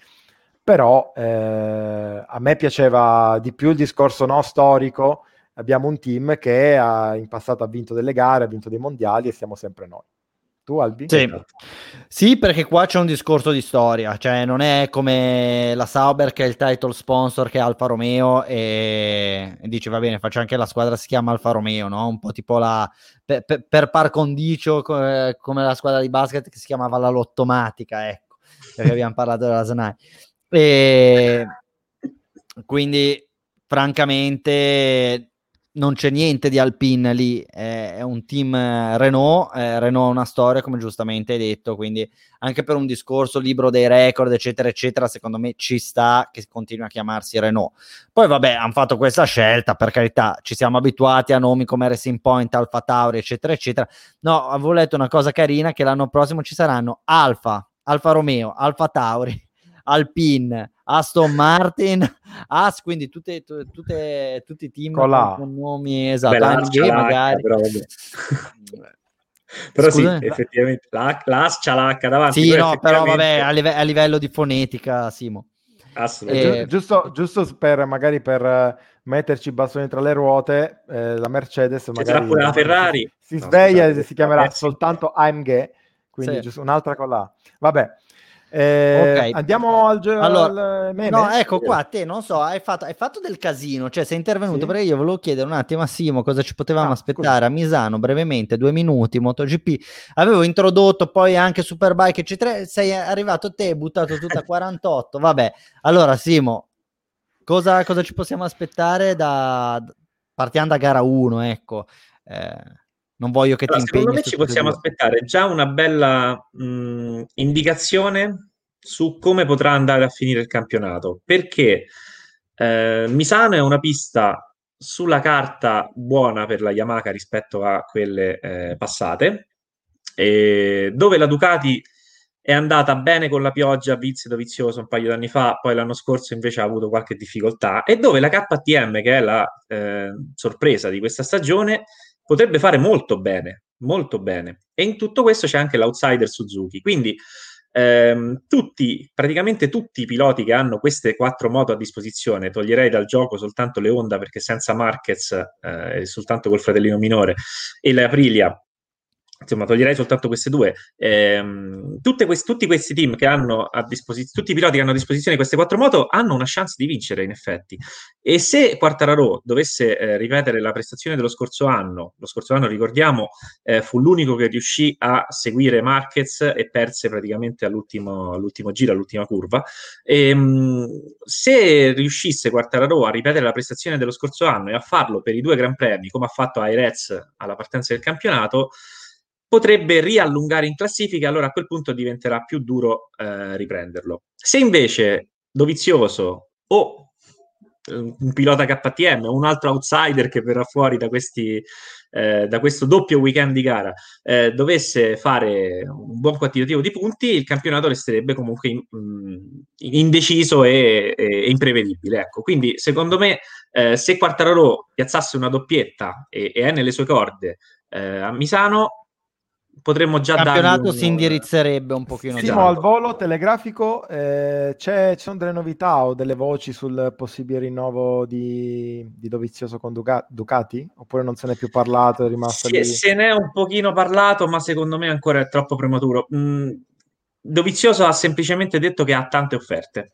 Speaker 2: Però eh, a me piaceva di più il discorso no, storico. Abbiamo un team che ha, in passato ha vinto delle gare, ha vinto dei mondiali e siamo sempre noi. Tu, Albi?
Speaker 1: Sì. sì. perché qua c'è un discorso di storia, cioè non è come la Sauber che è il title sponsor che è Alfa Romeo e, e dice va bene, faccio anche la squadra si chiama Alfa Romeo, no? Un po' tipo la per, per, per par condicio come, come la squadra di basket che si chiamava la Lottomatica, ecco, perché abbiamo parlato della Zanai. E quindi francamente non c'è niente di Alpine lì, è, un team eh, Renault, eh, Renault ha una storia come giustamente hai detto, quindi anche per un discorso libro dei record eccetera eccetera, secondo me ci sta che continui a chiamarsi Renault. Poi vabbè, hanno fatto questa scelta, per carità, ci siamo abituati a nomi come Racing Point, Alfa Tauri eccetera eccetera. No, avevo letto una cosa carina che l'anno prossimo ci saranno Alfa, Alfa Romeo, Alfa Tauri, Alpine, Aston Martin, As, quindi tutte, tutte, tutti i team con, con nomi esatto, Beh, magari.
Speaker 3: Però, però sì, effettivamente la, l'As c'ha l'H davanti.
Speaker 1: Sì, no, però vabbè, a, live- a, livello di fonetica, Simo.
Speaker 2: Assolutamente. Eh, giusto, giusto per magari per metterci i bastoni tra le ruote, eh, la Mercedes magari
Speaker 3: pure la Ferrari.
Speaker 2: Si, sveglia e si chiamerà soltanto AMG, quindi sì. giusto un'altra con la. Vabbè, eh, okay. Andiamo al,
Speaker 1: allora, al meme. No, ecco qua, te non so, hai fatto, hai fatto del casino, cioè sei intervenuto sì. perché io volevo chiedere un attimo a Simo cosa ci potevamo ah, aspettare scusa. a Misano brevemente, due minuti, MotoGP. Avevo introdotto poi anche Superbike, eccetera. Sei arrivato te, hai buttato tutta 48. Vabbè, allora Simo, cosa, cosa ci possiamo aspettare da... Partiamo da gara 1, ecco. Eh, non voglio che allora, ti impegni.
Speaker 3: Secondo me ci possiamo aspettare già una bella mh, indicazione su come potrà andare a finire il campionato, perché eh, Misano è una pista sulla carta buona per la Yamaha rispetto a quelle eh, passate, dove la Ducati è andata bene con la pioggia vizio vizioso un paio di anni fa, poi l'anno scorso invece ha avuto qualche difficoltà, e dove la KTM, che è la eh, sorpresa di questa stagione, potrebbe fare molto bene, molto bene. E in tutto questo c'è anche l'outsider Suzuki. Quindi ehm, tutti, praticamente tutti i piloti che hanno queste quattro moto a disposizione, toglierei dal gioco soltanto le Honda perché senza Marquez eh, soltanto col fratellino minore e le Aprilia insomma, toglierei soltanto queste due. Ehm, quest- tutti questi team che hanno a disposizione, tutti i piloti che hanno a disposizione queste quattro moto hanno una chance di vincere, in effetti. E se Quartararo dovesse eh, ripetere la prestazione dello scorso anno, lo scorso anno, ricordiamo, eh, fu l'unico che riuscì a seguire Marquez e perse praticamente all'ultimo, all'ultimo giro, all'ultima curva. E, ehm, se riuscisse Quartararo a ripetere la prestazione dello scorso anno e a farlo per i due Gran Premi, come ha fatto Airez alla partenza del campionato, potrebbe riallungare in classifica, allora a quel punto diventerà più duro eh, riprenderlo. Se invece Dovizioso o eh, un pilota KTM o un altro outsider che verrà fuori da, questi, eh, da questo doppio weekend di gara eh, dovesse fare un buon quantitativo di punti, il campionato resterebbe comunque in, in, indeciso e, e, imprevedibile. Ecco. Quindi, secondo me, eh, se Quartararo piazzasse una doppietta e, e, è nelle sue corde eh, a Misano, potremmo già
Speaker 1: dare. Il campionato si indirizzerebbe un pochino.
Speaker 2: Simo, esatto. al volo telegrafico eh, ci sono delle novità o delle voci sul possibile rinnovo di, di Dovizioso con Duca- Ducati? Oppure non se ne è più parlato? È rimasto
Speaker 3: sì, Se ne è un pochino parlato, ma secondo me ancora è troppo prematuro. Mm, Dovizioso ha semplicemente detto che ha tante offerte.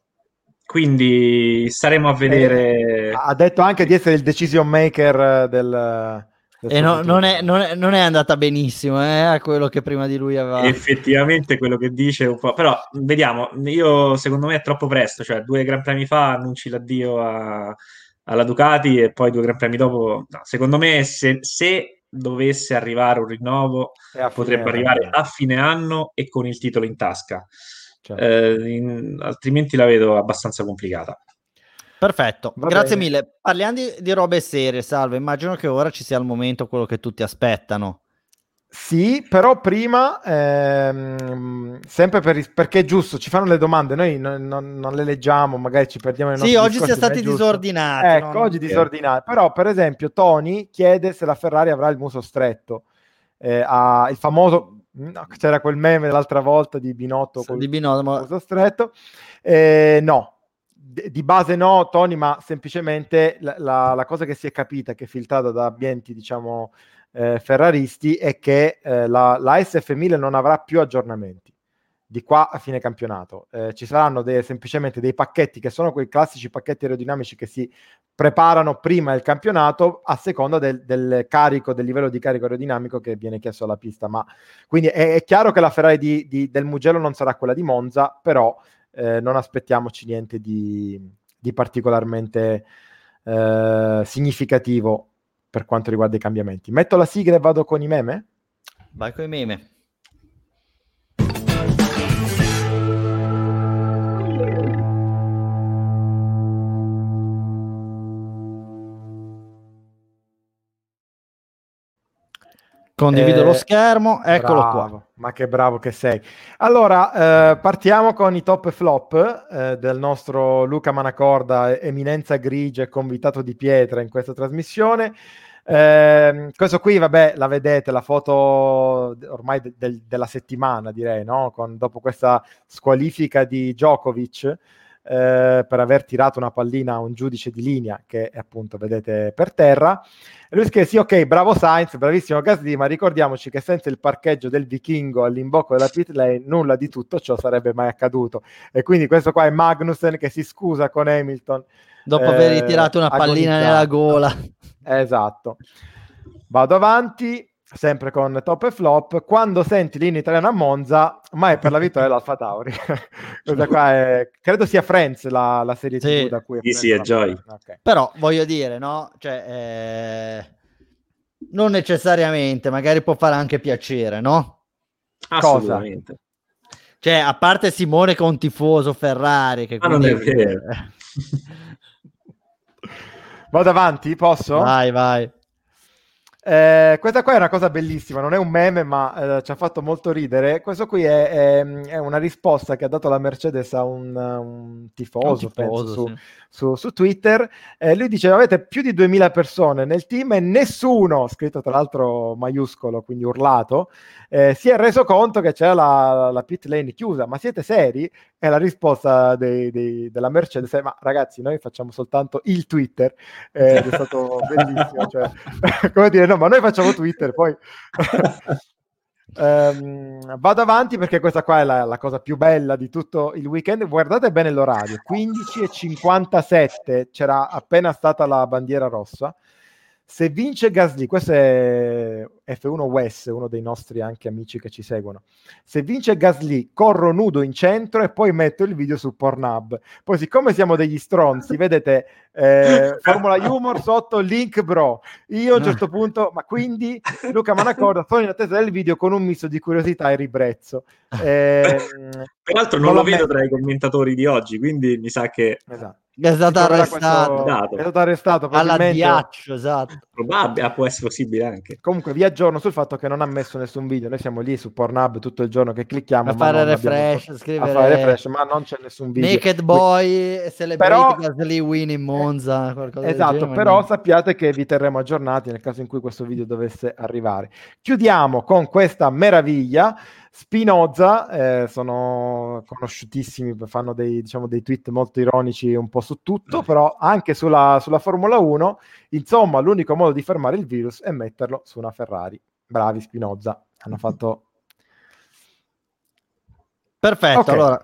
Speaker 3: Quindi staremo a vedere.
Speaker 2: Eh, ha detto anche di essere il decision maker del,
Speaker 1: e no, non, è, non, è, non, è, andata benissimo eh, a quello che prima di lui aveva.
Speaker 3: Effettivamente quello che dice un po'. Però vediamo, io secondo me è troppo presto, cioè due Gran Premi fa annunci l'addio a, alla Ducati e poi due Gran Premi dopo. No, secondo me se, se, dovesse arrivare un rinnovo potrebbe arrivare a fine anno e con il titolo in tasca. Certo. Eh, in, altrimenti la vedo abbastanza complicata.
Speaker 1: Perfetto, Va grazie bene. mille. Parliamo di, di robe serie, salve. Immagino che ora ci sia al momento quello che tutti aspettano.
Speaker 2: Sì, però prima, ehm, sempre per, perché è giusto, ci fanno le domande, noi non, non, non le leggiamo, magari ci perdiamo
Speaker 1: Sì, oggi siamo stati disordinati.
Speaker 2: Ecco, oggi disordinati. Però, per esempio, Tony chiede se la Ferrari avrà il muso stretto. Eh, ha il famoso, no, c'era quel meme l'altra volta di Binotto
Speaker 1: con il muso
Speaker 2: stretto. Eh, no, di base no, Tony, ma semplicemente la, la, la, cosa che si è capita, che è filtrata da ambienti, diciamo, eh, ferraristi, è che eh, la, la, SF1000 non avrà più aggiornamenti di qua a fine campionato. Eh, ci saranno dei, semplicemente dei pacchetti che sono quei classici pacchetti aerodinamici che si preparano prima del campionato a seconda del, del carico, del livello di carico aerodinamico che viene chiesto alla pista. Ma quindi è, è chiaro che la Ferrari di, di, del Mugello non sarà quella di Monza, però eh, non aspettiamoci niente di, di particolarmente eh, significativo per quanto riguarda i cambiamenti. Metto la sigla e vado con i meme?
Speaker 1: Vai con i meme. Condivido eh, lo schermo, eccolo
Speaker 2: bravo,
Speaker 1: qua.
Speaker 2: Ma che bravo che sei. Allora, eh, partiamo con i top e flop eh, del nostro Luca Manacorda, eminenza grigia e convitato di pietra in questa trasmissione. Eh, questo qui, vabbè, la vedete, la foto ormai de- de- della settimana, direi, no? Con, dopo questa squalifica di Djokovic eh, per aver tirato una pallina a un giudice di linea che appunto vedete per terra. E lui scrive: Sì, ok, bravo Sainz, bravissimo Gasly, ma ricordiamoci che senza il parcheggio del vichingo all'imbocco della pit lane nulla di tutto ciò sarebbe mai accaduto. E quindi questo qua è Magnussen che si scusa con Hamilton.
Speaker 1: Dopo eh, aver tirato una pallina nella gola.
Speaker 2: Esatto. Vado avanti sempre con top e flop, quando senti l'inno italiano a Monza, ma è per la vittoria dell'Alfa Tauri. Questa qua è, credo sia Friends la, la serie
Speaker 3: sì.
Speaker 2: da cui
Speaker 3: sì, sì, è Joy.
Speaker 1: Okay. Però voglio dire, no? Cioè, eh... non necessariamente, magari può fare anche piacere, no?
Speaker 3: Assolutamente.
Speaker 1: Cosa? Cioè, a parte Simone che è un tifoso Ferrari, che
Speaker 3: ah, non è vero.
Speaker 2: Vado avanti, posso?
Speaker 1: Vai, vai.
Speaker 2: Eh, questa qua è una cosa bellissima, non è un meme, ma eh, ci ha fatto molto ridere. Questo qui è, è, è, una risposta che ha dato la Mercedes a un, un tifoso, un tifoso penso, sì. su, su, su, Twitter. Eh, lui dice: Avete più di 2000 persone nel team e nessuno, scritto tra l'altro maiuscolo, quindi urlato, eh, si è reso conto che c'era la, la pit lane chiusa. Ma siete seri? E la risposta dei, dei, della Mercedes è: Ma ragazzi, noi facciamo soltanto il Twitter. Eh, ed è stato bellissimo. Cioè, come dire, no, ma noi facciamo Twitter, poi... Um, vado avanti perché questa qua è la, la, cosa più bella di tutto il weekend. Guardate bene l'orario: 15.57 c'era appena stata la bandiera rossa. Se vince Gasly, questo è F1 Wes, uno dei nostri anche amici che ci seguono. Se vince Gasly, corro nudo in centro e poi metto il video su Pornhub. Poi, siccome siamo degli stronzi, vedete eh, Formula Humor sotto link bro. Io a un certo punto, ma quindi Luca Manacorda, sono in attesa del video con un misto di curiosità e ribrezzo.
Speaker 3: Eh, Peraltro non, non lo vedo tra i commentatori di oggi, quindi mi sa che...
Speaker 2: Esatto
Speaker 1: È stato arrestato. Questo...
Speaker 2: È stato arrestato
Speaker 1: all'addiaccio, esatto.
Speaker 3: Probabile, può essere possibile anche.
Speaker 2: Comunque vi aggiorno sul fatto che non ha messo nessun video. Noi siamo lì su Pornhub tutto il giorno che clicchiamo
Speaker 1: a fare refresh, abbiamo... scrivere...
Speaker 2: a fare refresh, ma non c'è nessun video.
Speaker 1: Naked Boy, Celebrity però... Gasly Win in Monza,
Speaker 2: Esatto, però sappiate che vi terremo aggiornati nel caso in cui questo video dovesse arrivare. Chiudiamo con questa meraviglia Spinoza eh, sono conosciutissimi, fanno dei, diciamo, dei, tweet molto ironici un po' su tutto, però anche sulla, sulla, Formula 1, insomma, l'unico modo di fermare il virus è metterlo su una Ferrari. Bravi Spinoza, hanno fatto...
Speaker 1: Perfetto, okay. allora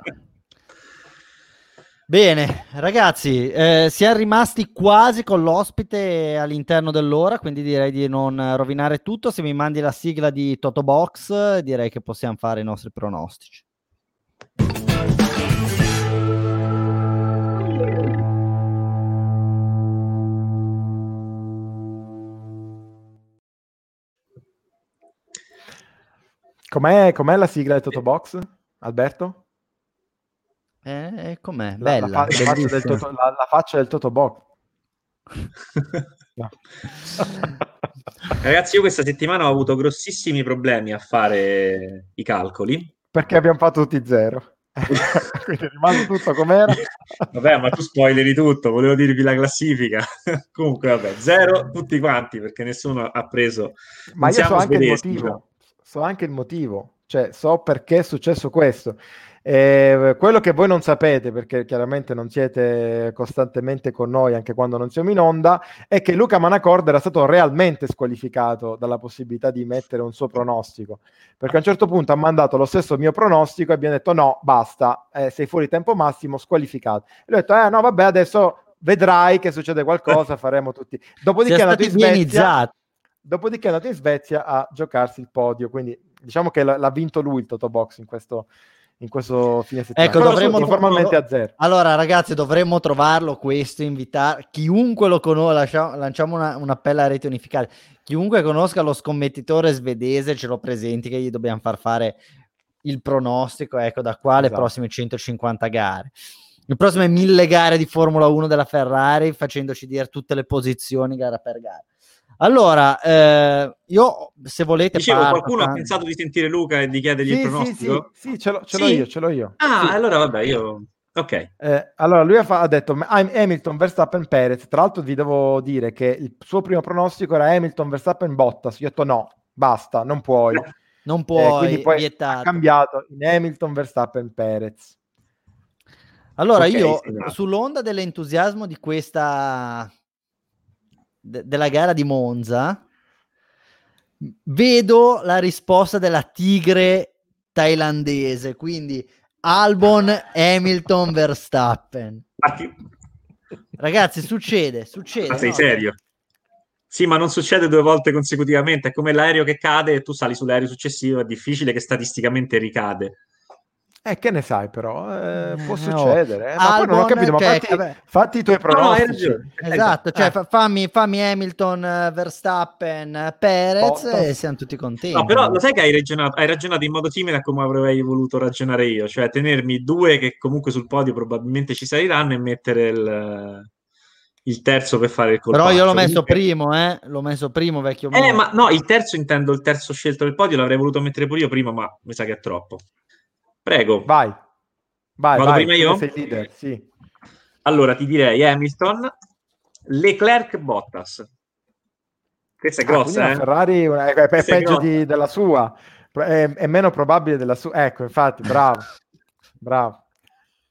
Speaker 1: Bene, ragazzi, eh, siamo rimasti quasi con l'ospite all'interno dell'ora, quindi direi di non rovinare tutto. Se mi mandi la sigla di Toto Box, direi che possiamo fare i nostri pronostici.
Speaker 2: Com'è, com'è la sigla di Toto Box, Alberto?
Speaker 1: Eh, com'è? Bella.
Speaker 2: La, fa- la, del toto, la, la faccia del Totoboc.
Speaker 3: Ragazzi, io questa settimana ho avuto grossissimi problemi a fare i calcoli.
Speaker 2: Perché abbiamo fatto tutti zero. Quindi è rimasto tutto com'era.
Speaker 3: Vabbè, ma tu spoileri tutto, volevo dirvi la classifica. Comunque, vabbè, zero tutti quanti perché nessuno ha preso.
Speaker 2: Ma io so anche il motivo. So anche il motivo, cioè so perché è successo questo. Eh, quello che voi non sapete, perché chiaramente non siete costantemente con noi anche quando non siamo in onda, è che Luca Manacord era stato realmente squalificato dalla possibilità di mettere un suo pronostico, perché a un certo punto ha mandato lo stesso mio pronostico e abbiamo detto no, basta, eh, sei fuori tempo massimo, squalificato. E lui ha detto, eh no, vabbè, adesso vedrai che succede qualcosa, faremo tutti. Dopodiché è andato in Svezia. Dopodiché è andato in Svezia a giocarsi il podio, quindi diciamo che l'ha, l'ha vinto lui il Toto Box in questo, in questo fine settimana.
Speaker 1: Ecco, dovremmo formalmente a zero. Allora, ragazzi, dovremmo trovarlo questo, invitare chiunque lo conosca, lanciamo una, un appello a rete unificate. Chiunque conosca lo scommettitore svedese ce lo presenti che gli dobbiamo far fare il pronostico, ecco, da qua alle esatto. prossime 150 gare. Le prossime mille gare di Formula 1 della Ferrari, facendoci dire tutte le posizioni gara per gara. Allora, eh, io se volete...
Speaker 3: Dicevo, parlo, qualcuno ha pensato di sentire Luca e di chiedergli sì, il pronostico?
Speaker 2: Sì, sì, ce, l'ho, ce l'ho io, ce l'ho io.
Speaker 3: Ah,
Speaker 2: sì.
Speaker 3: allora vabbè, io... Ok.
Speaker 2: Eh, allora, lui ha, ha, detto Hamilton, Verstappen, Perez. Tra l'altro vi devo dire che il suo primo pronostico era Hamilton, Verstappen, Bottas. Io ho detto no, basta, non puoi.
Speaker 1: Non puoi, eh, quindi poi ha
Speaker 2: cambiato in Hamilton, Verstappen, Perez.
Speaker 1: Allora, okay, io sì, sull'onda dell'entusiasmo di questa de- della gara di Monza, vedo la risposta della tigre thailandese, quindi Albon, Hamilton, Verstappen. Ragazzi, succede, succede.
Speaker 3: Ma sei no? serio? Sì, ma non succede due volte consecutivamente, è come l'aereo che cade e tu sali sull'aereo successivo, è difficile che statisticamente ricade.
Speaker 2: Eh, che ne sai però, eh, può succedere. Eh. Ma Albon, poi non ho capito, ma cioè, fatti, fatti, i tuoi pronostici. No,
Speaker 1: esatto, cioè, eh. fammi, fammi, Hamilton, Verstappen, Perez Bottas. e siamo tutti contenti.
Speaker 3: No, però lo sai che hai ragionato, hai ragionato in modo simile a come avrei voluto ragionare io, cioè tenermi due che comunque sul podio probabilmente ci saliranno e mettere il il terzo per fare il colpo.
Speaker 1: Però io l'ho messo Comunque... primo, eh? L'ho messo primo, vecchio.
Speaker 3: Eh, ma no, il terzo intendo il terzo scelto del podio, l'avrei voluto mettere pure io prima, ma mi sa che è troppo. Prego.
Speaker 2: Vai. Vai,
Speaker 3: Vado
Speaker 2: vai.
Speaker 3: prima io? Sei leader, sì. Allora ti direi Hamilton, Leclerc, Bottas. Questa è ah, grossa, ah,
Speaker 2: eh? Ferrari è, è, è peggio di, della sua, è, è, meno probabile della sua. Ecco, infatti, bravo, bravo.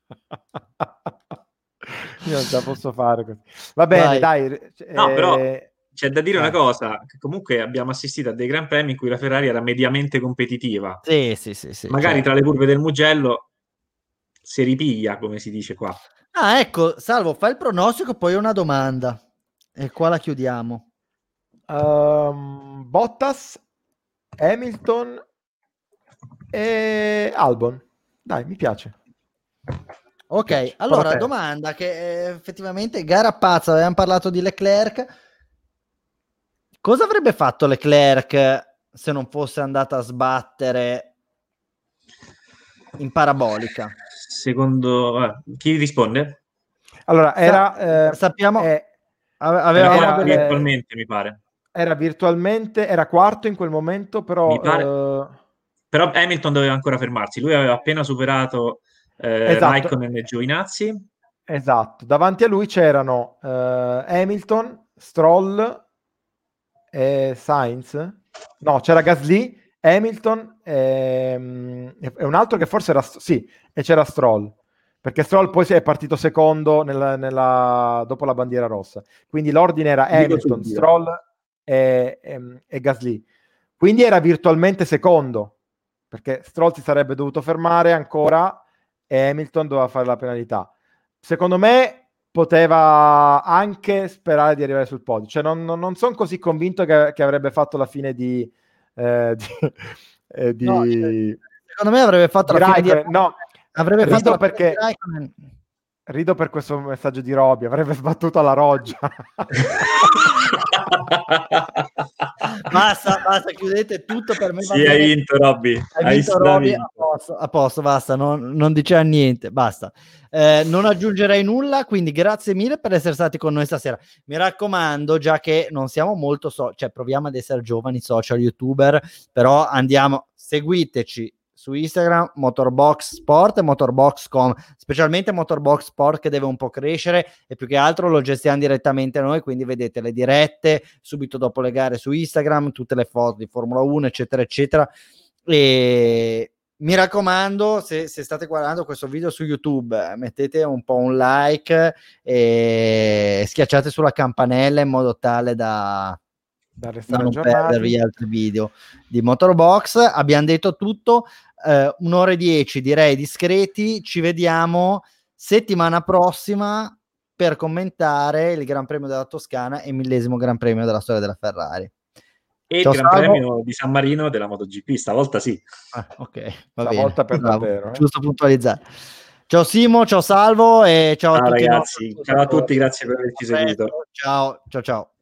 Speaker 2: Io non ce la posso fare così. Va bene, Vai. dai.
Speaker 3: No, eh... però c'è da dire eh. una cosa, che comunque abbiamo assistito a dei Gran Premi in cui la Ferrari era mediamente competitiva.
Speaker 1: Sì, sì, sì. sì
Speaker 3: Magari certo. tra le curve del Mugello si ripiglia, come si dice qua.
Speaker 1: Ah, ecco, Salvo, fai il pronostico, poi una domanda. E qua la chiudiamo.
Speaker 2: Um, Bottas, Hamilton e Albon. Dai, mi piace.
Speaker 1: Ok, allora domanda che eh, effettivamente gara pazza, avevamo parlato di Leclerc Cosa avrebbe fatto Leclerc se non fosse andato a sbattere in parabolica?
Speaker 3: Secondo chi risponde?
Speaker 2: Allora, era...
Speaker 1: Eh, sappiamo...
Speaker 3: Eh, aveva era delle... virtualmente, mi pare.
Speaker 2: Era virtualmente, era quarto in quel momento, però... Pare... Uh...
Speaker 3: Però Hamilton doveva ancora fermarsi. Lui aveva appena superato eh, esatto. Raikkonen e Giovinazzi.
Speaker 2: Esatto. Davanti a lui c'erano uh, Hamilton, Stroll e Sainz. No, c'era Gasly, Hamilton e, e un altro che forse era... Sì, e c'era Stroll perché Stroll poi è partito secondo nella, nella, dopo la bandiera rossa. Quindi l'ordine era Hamilton, Stroll e, e, e, Gasly. Quindi era virtualmente secondo, perché Stroll si sarebbe dovuto fermare ancora e Hamilton doveva fare la penalità. Secondo me poteva anche sperare di arrivare sul podio. Cioè non, non, non sono così convinto che, che, avrebbe fatto la fine di... Eh, di, eh, di... No, cioè,
Speaker 1: secondo me avrebbe fatto la fine di...
Speaker 2: No, Avrebbe fatto perché rido per questo messaggio di Robby, avrebbe sbattuto alla roggia.
Speaker 1: basta, basta, chiudete tutto per me.
Speaker 3: Sì, hai vinto Robby.
Speaker 1: Hai, vinto Robby, a posto, a posto, basta, non, non diceva niente, basta. Eh, non aggiungerei nulla, quindi grazie mille per essere stati con noi stasera. Mi raccomando, già che non siamo molto, so- cioè proviamo ad essere giovani social youtuber, però andiamo, seguiteci su Instagram Motorbox Sport e Motorbox.com, specialmente Motorbox Sport che deve un po' crescere e più che altro lo gestiamo direttamente noi, quindi vedete le dirette subito dopo le gare su Instagram, tutte le foto di Formula 1, eccetera, eccetera. E mi raccomando, se, se, state guardando questo video su YouTube, mettete un po' un like e schiacciate sulla campanella in modo tale da, da non perdervi gli altri video di Motorbox. Abbiamo detto tutto eh, un'ora e dieci direi discreti. Ci vediamo settimana prossima per commentare il Gran Premio della Toscana e il millesimo Gran Premio della storia della Ferrari.
Speaker 3: E Ciao, il Gran Salvo. Premio di San Marino della MotoGP, stavolta sì.
Speaker 1: Ah, ok,
Speaker 2: va stavolta bene. per davvero.
Speaker 1: Eh. Giusto puntualizzare. Ciao Simo, ciao Salvo e ciao, ciao
Speaker 3: a tutti. Ragazzi, ciao a tutti, grazie per averci seguito.
Speaker 1: Ciao, ciao, ciao.